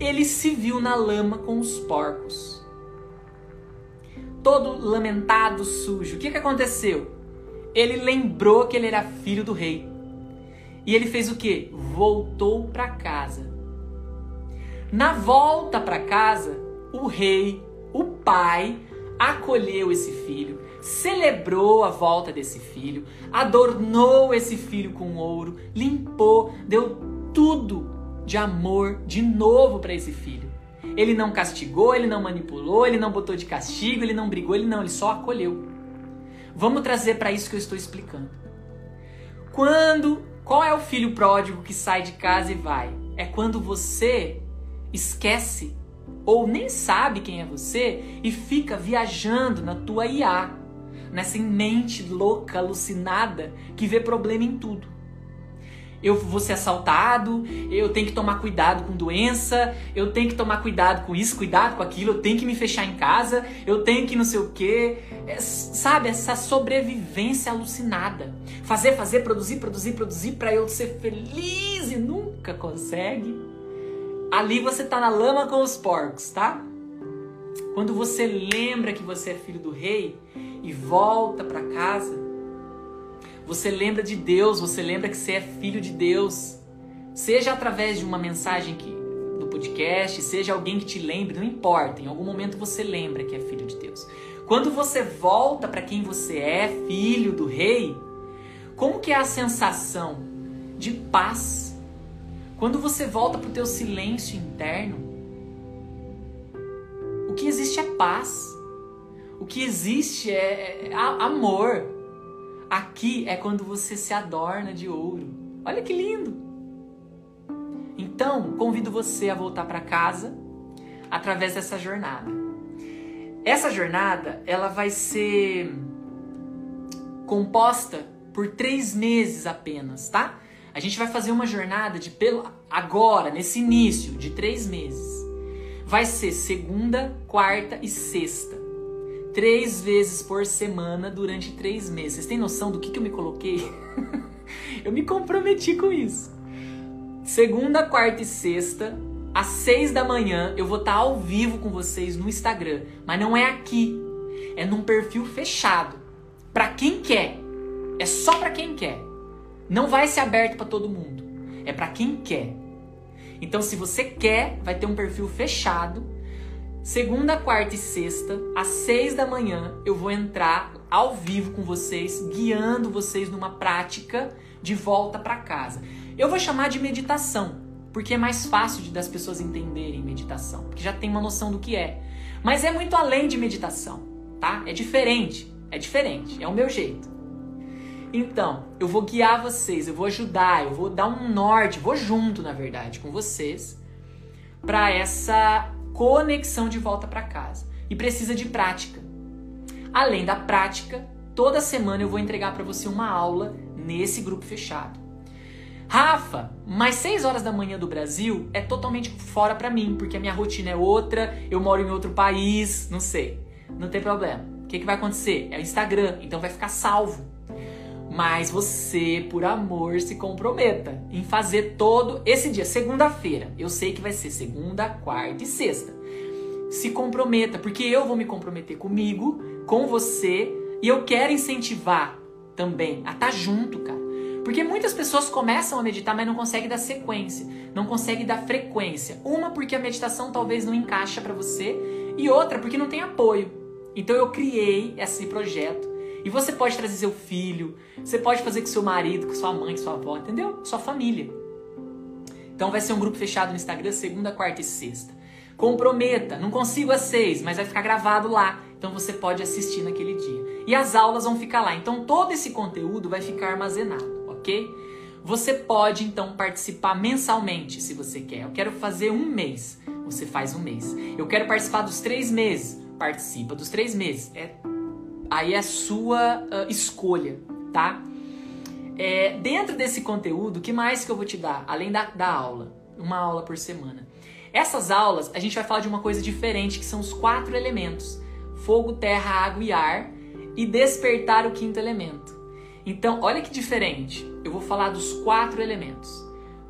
ele se viu na lama com os porcos todo lamentado, sujo. O que, que aconteceu? Ele lembrou que ele era filho do rei. E ele fez o que? Voltou para casa. Na volta para casa, o rei, o pai, acolheu esse filho, celebrou a volta desse filho, adornou esse filho com ouro, limpou, deu tudo de amor de novo para esse filho. Ele não castigou, ele não manipulou, ele não botou de castigo, ele não brigou, ele não, ele só acolheu. Vamos trazer para isso que eu estou explicando. Quando, qual é o filho pródigo que sai de casa e vai? É quando você esquece ou nem sabe quem é você e fica viajando na tua IA, nessa mente louca, alucinada que vê problema em tudo eu vou ser assaltado, eu tenho que tomar cuidado com doença, eu tenho que tomar cuidado com isso, cuidado com aquilo, eu tenho que me fechar em casa, eu tenho que não sei o quê. É, sabe, essa sobrevivência alucinada. Fazer, fazer, produzir, produzir, produzir para eu ser feliz e nunca consegue. Ali você tá na lama com os porcos, tá? Quando você lembra que você é filho do rei e volta para casa, você lembra de Deus, você lembra que você é filho de Deus. Seja através de uma mensagem que, do podcast, seja alguém que te lembre, não importa, em algum momento você lembra que é filho de Deus. Quando você volta para quem você é, filho do rei, como que é a sensação de paz? Quando você volta para o teu silêncio interno, o que existe é paz. O que existe é, é amor. Aqui é quando você se adorna de ouro. Olha que lindo! Então, convido você a voltar para casa através dessa jornada. Essa jornada, ela vai ser composta por três meses apenas, tá? A gente vai fazer uma jornada de pelo agora, nesse início, de três meses. Vai ser segunda, quarta e sexta três vezes por semana durante três meses. Vocês têm noção do que, que eu me coloquei? eu me comprometi com isso. Segunda, quarta e sexta, às seis da manhã, eu vou estar ao vivo com vocês no Instagram. Mas não é aqui. É num perfil fechado. Para quem quer. É só para quem quer. Não vai ser aberto para todo mundo. É para quem quer. Então, se você quer, vai ter um perfil fechado Segunda, quarta e sexta, às seis da manhã, eu vou entrar ao vivo com vocês, guiando vocês numa prática de volta para casa. Eu vou chamar de meditação, porque é mais fácil de das pessoas entenderem meditação, porque já tem uma noção do que é. Mas é muito além de meditação, tá? É diferente, é diferente, é o meu jeito. Então, eu vou guiar vocês, eu vou ajudar, eu vou dar um norte, vou junto, na verdade, com vocês para essa conexão de volta para casa. E precisa de prática. Além da prática, toda semana eu vou entregar para você uma aula nesse grupo fechado. Rafa, mas 6 horas da manhã do Brasil é totalmente fora para mim, porque a minha rotina é outra, eu moro em outro país, não sei. Não tem problema. O que, que vai acontecer? É o Instagram, então vai ficar salvo. Mas você, por amor, se comprometa em fazer todo esse dia, segunda-feira. Eu sei que vai ser segunda, quarta e sexta. Se comprometa, porque eu vou me comprometer comigo, com você, e eu quero incentivar também a estar tá junto, cara. Porque muitas pessoas começam a meditar, mas não conseguem dar sequência, não conseguem dar frequência. Uma porque a meditação talvez não encaixa para você e outra porque não tem apoio. Então eu criei esse projeto e você pode trazer seu filho, você pode fazer com seu marido, com sua mãe, com sua avó, entendeu? Sua família. Então vai ser um grupo fechado no Instagram segunda, quarta e sexta. Comprometa, não consigo às seis, mas vai ficar gravado lá. Então você pode assistir naquele dia. E as aulas vão ficar lá. Então todo esse conteúdo vai ficar armazenado ok? Você pode então participar mensalmente se você quer. Eu quero fazer um mês, você faz um mês. Eu quero participar dos três meses, participa dos três meses. É, aí é a sua uh, escolha, tá? É, dentro desse conteúdo, o que mais que eu vou te dar? Além da, da aula, uma aula por semana. Essas aulas, a gente vai falar de uma coisa diferente, que são os quatro elementos: fogo, terra, água e ar, e despertar o quinto elemento. Então, olha que diferente. Eu vou falar dos quatro elementos.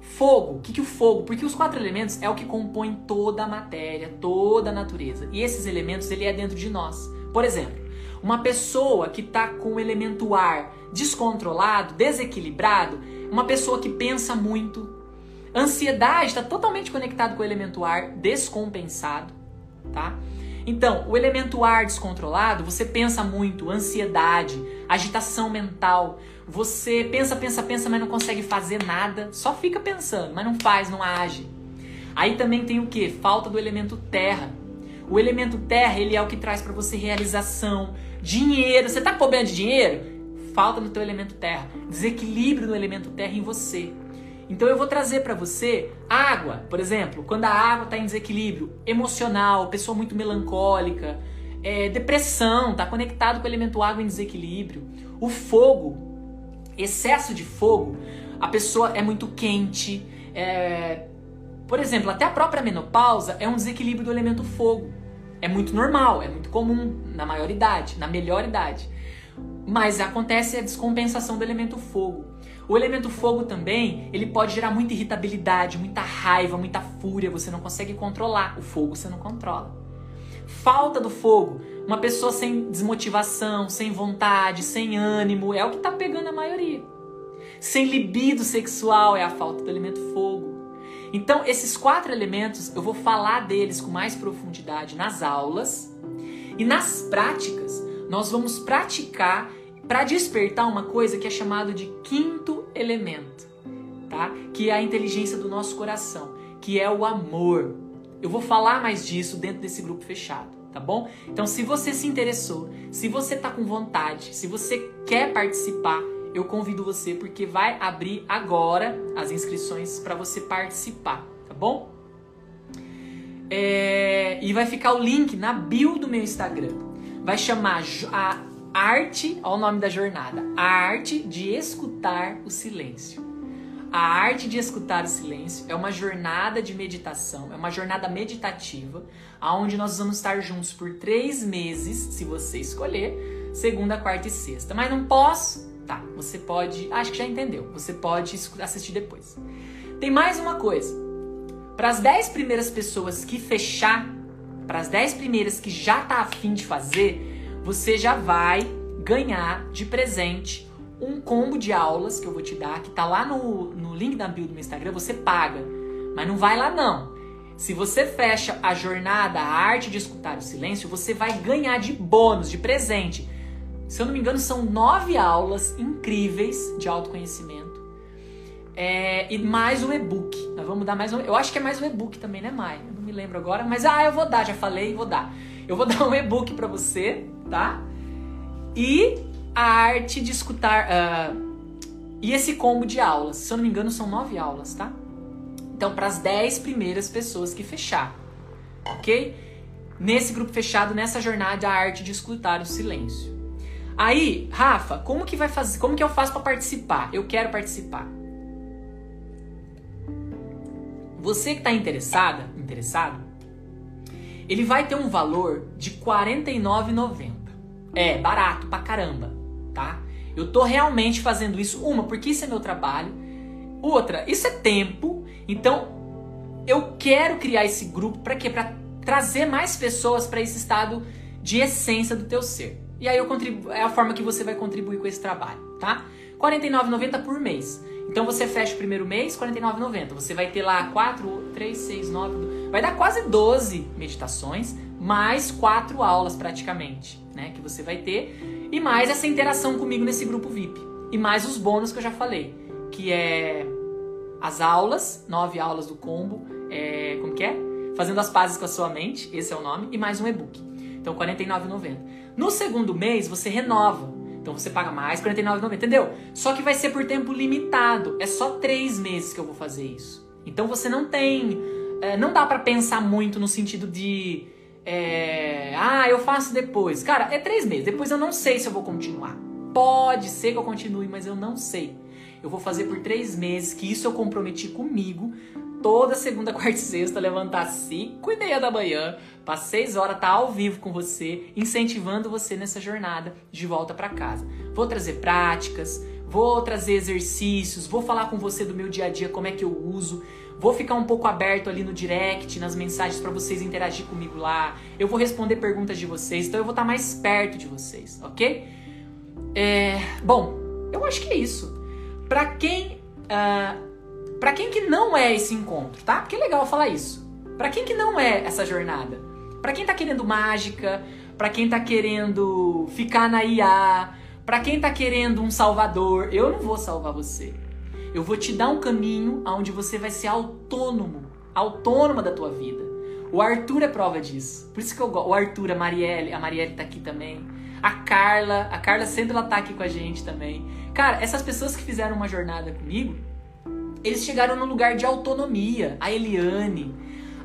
Fogo, o que, que o fogo? Porque os quatro elementos é o que compõe toda a matéria, toda a natureza. E esses elementos, ele é dentro de nós. Por exemplo, uma pessoa que está com o elemento ar descontrolado, desequilibrado, uma pessoa que pensa muito. Ansiedade está totalmente conectado com o elemento ar descompensado, tá? Então, o elemento ar descontrolado, você pensa muito, ansiedade, agitação mental. Você pensa, pensa, pensa, mas não consegue fazer nada, só fica pensando, mas não faz, não age. Aí também tem o que? Falta do elemento terra. O elemento terra, ele é o que traz para você realização, dinheiro. Você tá com problema de dinheiro? Falta no teu elemento terra. Desequilíbrio no elemento terra em você. Então eu vou trazer para você água, por exemplo, quando a água está em desequilíbrio emocional, pessoa muito melancólica, é, depressão, está conectado com o elemento água em desequilíbrio. O fogo, excesso de fogo, a pessoa é muito quente. É, por exemplo, até a própria menopausa é um desequilíbrio do elemento fogo. É muito normal, é muito comum na maior idade, na melhor idade. Mas acontece a descompensação do elemento fogo. O elemento fogo também, ele pode gerar muita irritabilidade, muita raiva, muita fúria, você não consegue controlar. O fogo você não controla. Falta do fogo, uma pessoa sem desmotivação, sem vontade, sem ânimo, é o que está pegando a maioria. Sem libido sexual é a falta do elemento fogo. Então, esses quatro elementos, eu vou falar deles com mais profundidade nas aulas. E nas práticas, nós vamos praticar para despertar uma coisa que é chamado de quinto elemento, tá? Que é a inteligência do nosso coração, que é o amor. Eu vou falar mais disso dentro desse grupo fechado, tá bom? Então, se você se interessou, se você tá com vontade, se você quer participar, eu convido você porque vai abrir agora as inscrições para você participar, tá bom? É... E vai ficar o link na bio do meu Instagram. Vai chamar a arte, olha o nome da jornada, a arte de escutar o silêncio. A arte de escutar o silêncio é uma jornada de meditação, é uma jornada meditativa, aonde nós vamos estar juntos por três meses, se você escolher, segunda, quarta e sexta. Mas não posso? Tá, você pode, acho que já entendeu, você pode assistir depois. Tem mais uma coisa. Para as dez primeiras pessoas que fechar, para as dez primeiras que já tá afim de fazer, você já vai ganhar de presente um combo de aulas que eu vou te dar, que tá lá no, no link da bio do meu Instagram, você paga. Mas não vai lá não. Se você fecha a jornada, a arte de escutar o silêncio, você vai ganhar de bônus, de presente. Se eu não me engano, são nove aulas incríveis de autoconhecimento. É, e mais o e-book. Nós vamos dar mais um. Eu acho que é mais um e-book também, né, Mai? Eu não me lembro agora, mas ah, eu vou dar, já falei, vou dar. Eu vou dar um e-book para você, tá? E a arte de escutar. Uh, e esse combo de aulas. Se eu não me engano, são nove aulas, tá? Então, para as dez primeiras pessoas que fechar, ok? Nesse grupo fechado, nessa jornada, a arte de escutar o silêncio. Aí, Rafa, como que vai fazer? Como que eu faço para participar? Eu quero participar. Você que está interessada, interessado, ele vai ter um valor de R$ 49,90. É barato pra caramba, tá? Eu tô realmente fazendo isso uma porque isso é meu trabalho, outra, isso é tempo. Então, eu quero criar esse grupo para quê? Para trazer mais pessoas para esse estado de essência do teu ser. E aí eu contribu é a forma que você vai contribuir com esse trabalho, tá? R$ 49,90 por mês. Então você fecha o primeiro mês, R$ 49,90. Você vai ter lá 4, 3, 6, 9, vai dar quase 12 meditações, mais quatro aulas praticamente, né, que você vai ter, e mais essa interação comigo nesse grupo VIP. E mais os bônus que eu já falei, que é as aulas, nove aulas do combo, é, como que é? Fazendo as pazes com a sua mente, esse é o nome, e mais um e-book. Então, R$ 49,90. No segundo mês, você renova. Então, você paga mais R$ 49,90, entendeu? Só que vai ser por tempo limitado. É só três meses que eu vou fazer isso. Então, você não tem... É, não dá para pensar muito no sentido de... É, ah, eu faço depois. Cara, é três meses. Depois eu não sei se eu vou continuar. Pode ser que eu continue, mas eu não sei. Eu vou fazer por três meses, que isso eu comprometi comigo toda segunda, quarta e sexta, levantar 5 e meia da manhã, para 6 horas, tá ao vivo com você, incentivando você nessa jornada de volta para casa. Vou trazer práticas, vou trazer exercícios, vou falar com você do meu dia a dia, como é que eu uso. Vou ficar um pouco aberto ali no direct, nas mensagens para vocês interagir comigo lá. Eu vou responder perguntas de vocês, então eu vou estar tá mais perto de vocês, ok? É, bom, eu acho que é isso. Para quem uh, para quem que não é esse encontro, tá? Porque é legal falar isso. Para quem que não é essa jornada? Para quem tá querendo mágica, para quem tá querendo ficar na IA, para quem tá querendo um salvador, eu não vou salvar você. Eu vou te dar um caminho onde você vai ser autônomo, autônoma da tua vida. O Arthur é prova disso. Por isso que eu gosto. O Arthur, a Marielle, a Marielle tá aqui também. A Carla, a Carla sempre ela tá aqui com a gente também. Cara, essas pessoas que fizeram uma jornada comigo, eles chegaram num lugar de autonomia. A Eliane.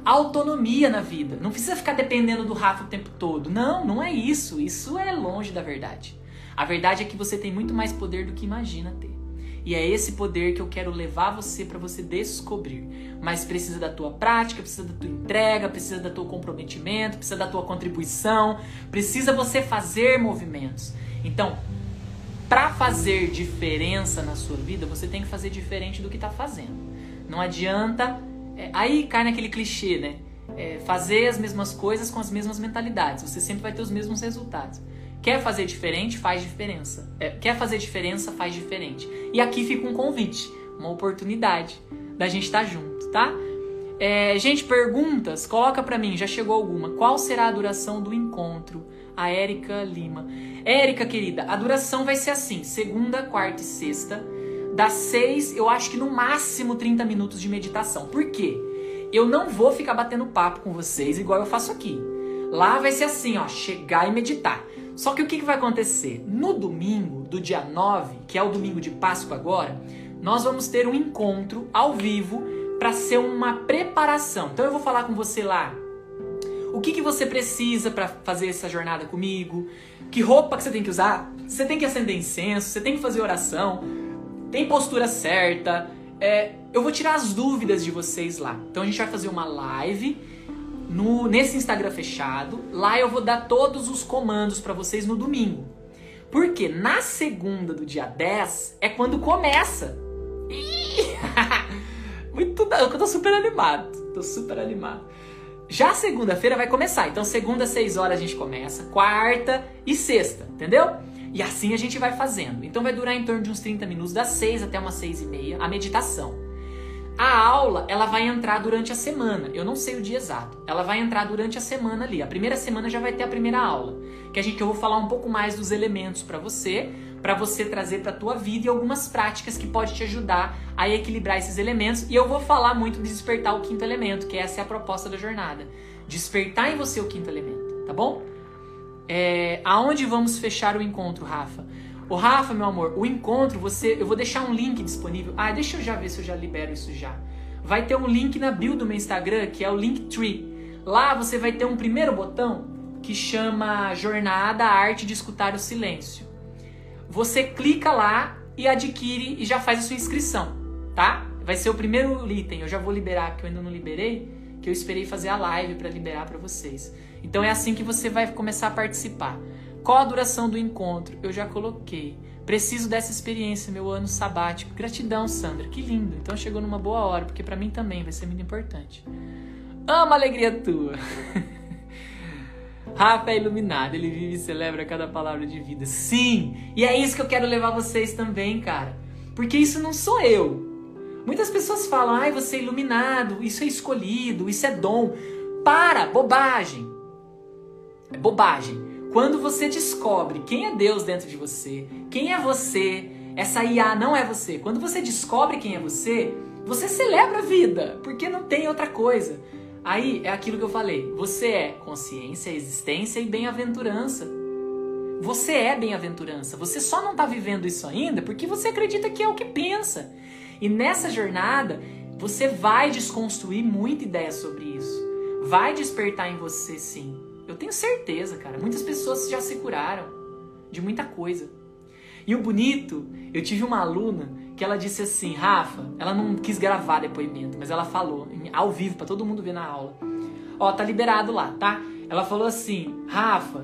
Autonomia na vida. Não precisa ficar dependendo do Rafa o tempo todo. Não, não é isso. Isso é longe da verdade. A verdade é que você tem muito mais poder do que imagina ter. E é esse poder que eu quero levar você para você descobrir. Mas precisa da tua prática, precisa da tua entrega, precisa do teu comprometimento, precisa da tua contribuição, precisa você fazer movimentos. Então, para fazer diferença na sua vida, você tem que fazer diferente do que está fazendo. Não adianta. É, aí cai naquele clichê, né? É, fazer as mesmas coisas com as mesmas mentalidades. Você sempre vai ter os mesmos resultados. Quer fazer diferente? Faz diferença. É, quer fazer diferença? Faz diferente. E aqui fica um convite, uma oportunidade da gente estar tá junto, tá? É, gente, perguntas? Coloca para mim, já chegou alguma. Qual será a duração do encontro? A Érica Lima. Érica, querida, a duração vai ser assim: segunda, quarta e sexta. Das seis, eu acho que no máximo 30 minutos de meditação. Por quê? Eu não vou ficar batendo papo com vocês igual eu faço aqui. Lá vai ser assim, ó, chegar e meditar. Só que o que, que vai acontecer? No domingo, do dia 9, que é o domingo de Páscoa agora, nós vamos ter um encontro ao vivo para ser uma preparação. Então eu vou falar com você lá o que, que você precisa para fazer essa jornada comigo, que roupa que você tem que usar, você tem que acender incenso, você tem que fazer oração, tem postura certa. É, eu vou tirar as dúvidas de vocês lá. Então a gente vai fazer uma live no, nesse Instagram fechado. Lá eu vou dar todos os comandos para vocês no domingo. Porque na segunda do dia 10 é quando começa. Muito, eu tô super animado. Tô super animado. Já segunda-feira vai começar. Então, segunda, seis horas a gente começa, quarta e sexta, entendeu? E assim a gente vai fazendo. Então, vai durar em torno de uns 30 minutos, das seis até umas seis e meia, a meditação. A aula, ela vai entrar durante a semana. Eu não sei o dia exato. Ela vai entrar durante a semana ali. A primeira semana já vai ter a primeira aula, que a gente eu vou falar um pouco mais dos elementos para você, para você trazer para tua vida e algumas práticas que pode te ajudar a equilibrar esses elementos. E eu vou falar muito de despertar o quinto elemento, que essa é a proposta da jornada. Despertar em você o quinto elemento. tá bom? É, aonde vamos fechar o encontro, Rafa? O Rafa, meu amor, o encontro, você, eu vou deixar um link disponível. Ah, deixa eu já ver se eu já libero isso já. Vai ter um link na bio do meu Instagram, que é o Linktree. Lá você vai ter um primeiro botão que chama Jornada Arte de Escutar o Silêncio. Você clica lá e adquire e já faz a sua inscrição, tá? Vai ser o primeiro item. Eu já vou liberar, que eu ainda não liberei, que eu esperei fazer a live para liberar para vocês. Então é assim que você vai começar a participar. Qual a duração do encontro? Eu já coloquei. Preciso dessa experiência, meu ano sabático. Gratidão, Sandra. Que lindo. Então chegou numa boa hora, porque para mim também vai ser muito importante. Ama a alegria tua. Rafa é iluminado, ele vive e celebra cada palavra de vida. Sim! E é isso que eu quero levar vocês também, cara. Porque isso não sou eu. Muitas pessoas falam, ai, você é iluminado, isso é escolhido, isso é dom. Para! Bobagem! É bobagem. Quando você descobre quem é Deus dentro de você, quem é você, essa IA não é você. Quando você descobre quem é você, você celebra a vida, porque não tem outra coisa. Aí é aquilo que eu falei. Você é consciência, existência e bem-aventurança. Você é bem-aventurança. Você só não está vivendo isso ainda porque você acredita que é o que pensa. E nessa jornada, você vai desconstruir muita ideia sobre isso. Vai despertar em você, sim. Eu tenho certeza, cara. Muitas pessoas já se curaram de muita coisa. E o bonito, eu tive uma aluna que ela disse assim, Rafa, ela não quis gravar depoimento, mas ela falou ao vivo para todo mundo ver na aula. Ó, tá liberado lá, tá? Ela falou assim, Rafa,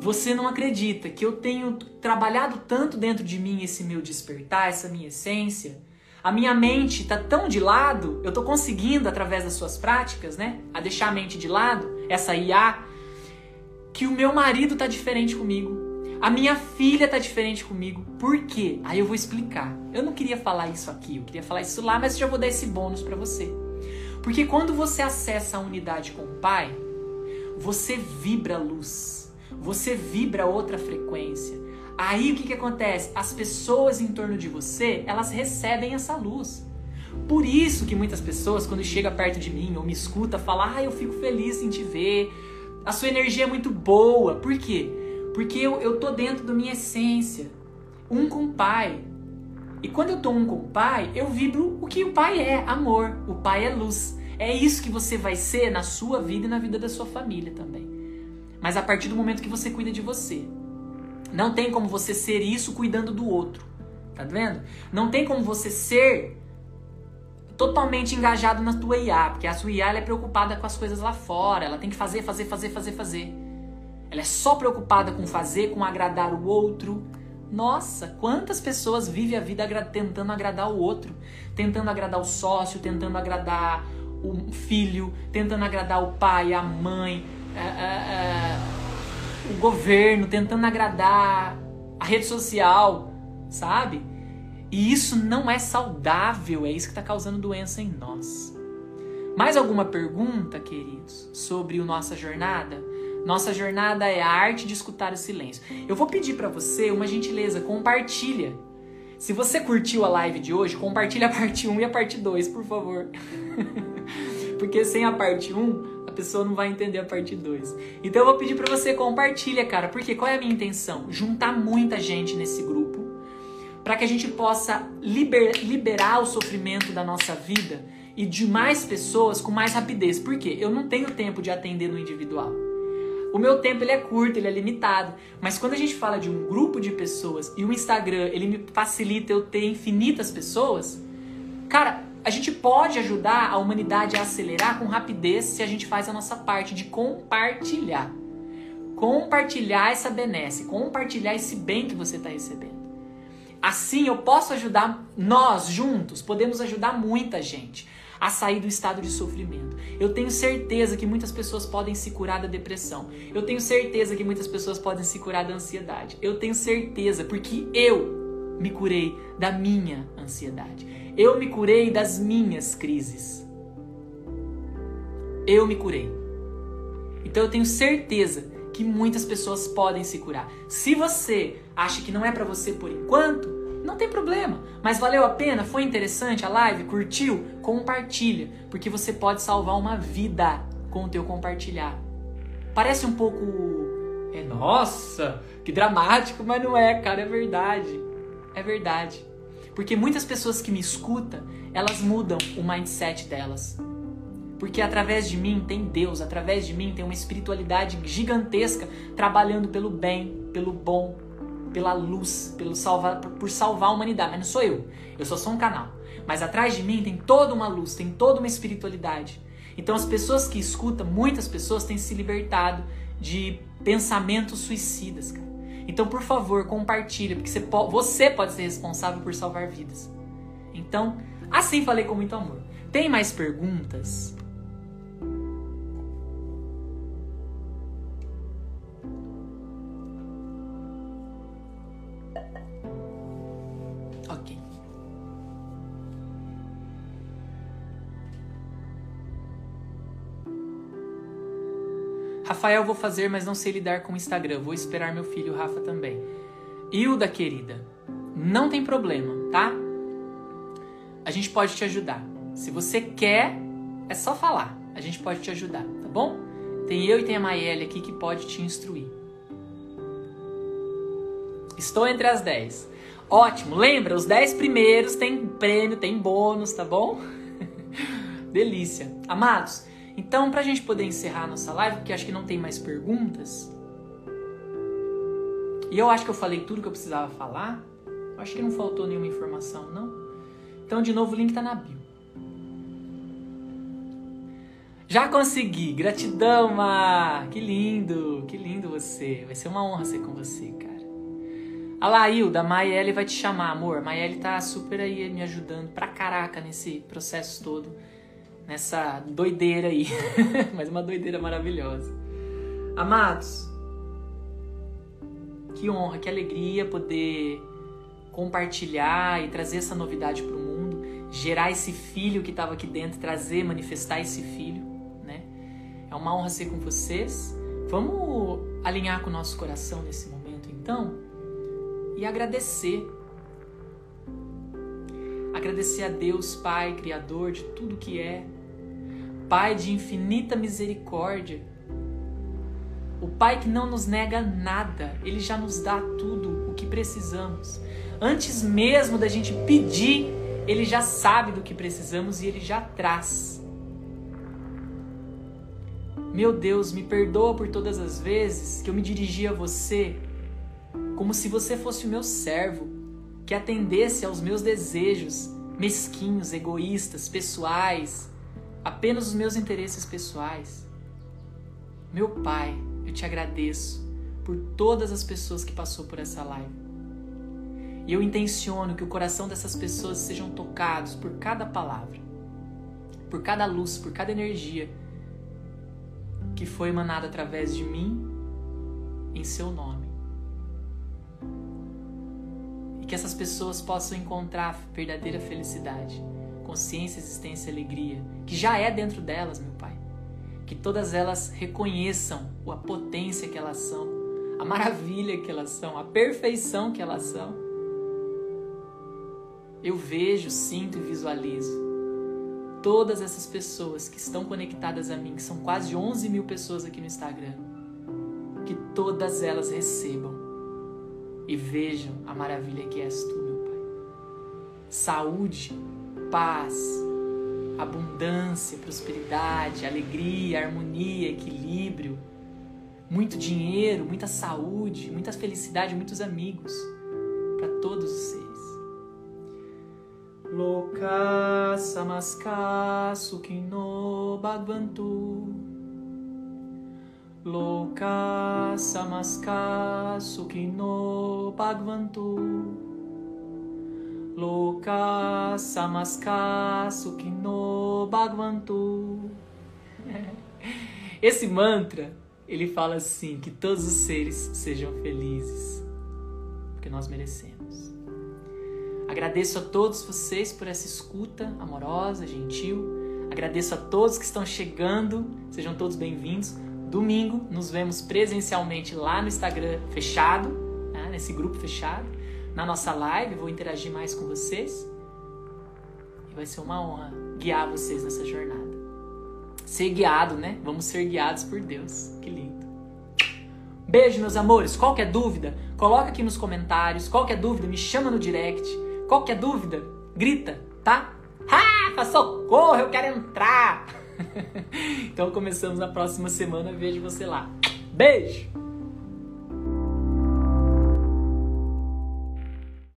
você não acredita que eu tenho trabalhado tanto dentro de mim esse meu despertar, essa minha essência? A minha mente tá tão de lado, eu tô conseguindo através das suas práticas, né, a deixar a mente de lado, essa IA, que o meu marido tá diferente comigo. A minha filha tá diferente comigo. Por quê? Aí eu vou explicar. Eu não queria falar isso aqui, eu queria falar isso lá, mas já vou dar esse bônus para você. Porque quando você acessa a unidade com o Pai, você vibra luz. Você vibra outra frequência. Aí o que, que acontece? As pessoas em torno de você, elas recebem essa luz. Por isso que muitas pessoas, quando chega perto de mim ou me escuta, falam: Ah, eu fico feliz em te ver. A sua energia é muito boa. Por quê? Porque eu, eu tô dentro da minha essência, um com o Pai. E quando eu tô um com o Pai, eu vibro o que o Pai é, amor. O Pai é luz. É isso que você vai ser na sua vida e na vida da sua família também. Mas a partir do momento que você cuida de você. Não tem como você ser isso cuidando do outro. Tá vendo? Não tem como você ser totalmente engajado na tua IA, porque a sua IA é preocupada com as coisas lá fora, ela tem que fazer, fazer, fazer, fazer, fazer. Ela é só preocupada com fazer, com agradar o outro. Nossa, quantas pessoas vivem a vida agra tentando agradar o outro, tentando agradar o sócio, tentando agradar o filho, tentando agradar o pai, a mãe, a, a, a, o governo, tentando agradar a rede social, sabe? E isso não é saudável, é isso que está causando doença em nós. Mais alguma pergunta, queridos, sobre a nossa jornada? Nossa jornada é a arte de escutar o silêncio. Eu vou pedir para você uma gentileza, compartilha. Se você curtiu a live de hoje, compartilha a parte 1 e a parte 2, por favor. Porque sem a parte 1, a pessoa não vai entender a parte 2. Então eu vou pedir para você compartilha, cara, porque qual é a minha intenção? Juntar muita gente nesse grupo para que a gente possa liber, liberar o sofrimento da nossa vida e de mais pessoas com mais rapidez. Por quê? Eu não tenho tempo de atender no individual. O meu tempo ele é curto, ele é limitado. Mas quando a gente fala de um grupo de pessoas e o Instagram ele me facilita eu ter infinitas pessoas, cara, a gente pode ajudar a humanidade a acelerar com rapidez se a gente faz a nossa parte de compartilhar. Compartilhar essa benesse, compartilhar esse bem que você está recebendo. Assim eu posso ajudar, nós juntos podemos ajudar muita gente a sair do estado de sofrimento. Eu tenho certeza que muitas pessoas podem se curar da depressão. Eu tenho certeza que muitas pessoas podem se curar da ansiedade. Eu tenho certeza porque eu me curei da minha ansiedade. Eu me curei das minhas crises. Eu me curei. Então eu tenho certeza que muitas pessoas podem se curar. Se você acha que não é para você por enquanto, não tem problema. Mas valeu a pena? Foi interessante a live? Curtiu? Compartilha, porque você pode salvar uma vida com o teu compartilhar. Parece um pouco. É, nossa, que dramático, mas não é, cara, é verdade. É verdade. Porque muitas pessoas que me escutam, elas mudam o mindset delas. Porque através de mim tem Deus, através de mim tem uma espiritualidade gigantesca trabalhando pelo bem, pelo bom, pela luz, pelo salvar, por salvar a humanidade. Mas não sou eu. Eu só sou um canal. Mas atrás de mim tem toda uma luz, tem toda uma espiritualidade. Então as pessoas que escutam, muitas pessoas têm se libertado de pensamentos suicidas, cara. Então, por favor, compartilha, porque você pode, você pode ser responsável por salvar vidas. Então, assim falei com muito amor. Tem mais perguntas? Rafael, vou fazer, mas não sei lidar com o Instagram. Vou esperar meu filho Rafa também. Hilda, querida, não tem problema, tá? A gente pode te ajudar. Se você quer, é só falar. A gente pode te ajudar, tá bom? Tem eu e tem a Maelle aqui que pode te instruir. Estou entre as 10. Ótimo, lembra? Os 10 primeiros tem prêmio, tem bônus, tá bom? Delícia. Amados, então, para a gente poder encerrar nossa live, porque acho que não tem mais perguntas, e eu acho que eu falei tudo que eu precisava falar, acho que não faltou nenhuma informação, não? Então, de novo, o link está na bio. Já consegui! Gratidão, Ma! Que lindo! Que lindo você! Vai ser uma honra ser com você, cara. A lá, Hilda, a Maiele vai te chamar, amor. A Maiele tá super aí me ajudando pra caraca nesse processo todo nessa doideira aí. Mas uma doideira maravilhosa. Amados, que honra, que alegria poder compartilhar e trazer essa novidade para o mundo, gerar esse filho que estava aqui dentro, trazer, manifestar esse filho, né? É uma honra ser com vocês. Vamos alinhar com o nosso coração nesse momento, então, e agradecer. Agradecer a Deus, Pai, Criador de tudo que é, Pai de infinita misericórdia. O Pai que não nos nega nada, Ele já nos dá tudo o que precisamos. Antes mesmo da gente pedir, Ele já sabe do que precisamos e Ele já traz. Meu Deus, me perdoa por todas as vezes que eu me dirigi a você como se você fosse o meu servo, que atendesse aos meus desejos mesquinhos, egoístas, pessoais, apenas os meus interesses pessoais. Meu Pai, eu te agradeço por todas as pessoas que passou por essa live. E eu intenciono que o coração dessas pessoas sejam tocados por cada palavra, por cada luz, por cada energia que foi emanada através de mim em seu nome. E que essas pessoas possam encontrar verdadeira felicidade consciência, existência, alegria, que já é dentro delas, meu Pai. Que todas elas reconheçam a potência que elas são, a maravilha que elas são, a perfeição que elas são. Eu vejo, sinto e visualizo todas essas pessoas que estão conectadas a mim, que são quase 11 mil pessoas aqui no Instagram, que todas elas recebam e vejam a maravilha que és tu, meu Pai. Saúde, paz, abundância, prosperidade, alegria, harmonia, equilíbrio, muito dinheiro, muita saúde, muita felicidade, muitos amigos para todos os seres. Loka samaska sukino bhagvantu Loka samaska sukino bhagvantu Loka Samaska Sukino Bhagvantu. Esse mantra, ele fala assim, que todos os seres sejam felizes, porque nós merecemos. Agradeço a todos vocês por essa escuta amorosa, gentil. Agradeço a todos que estão chegando, sejam todos bem-vindos. Domingo nos vemos presencialmente lá no Instagram fechado, né, nesse grupo fechado na nossa live, vou interagir mais com vocês. E vai ser uma honra guiar vocês nessa jornada. Ser guiado, né? Vamos ser guiados por Deus. Que lindo. Beijo, meus amores. Qualquer dúvida, coloca aqui nos comentários. Qualquer dúvida, me chama no direct. Qualquer dúvida, grita, tá? Rafa, socorro, eu quero entrar! então começamos na próxima semana. Vejo você lá. Beijo!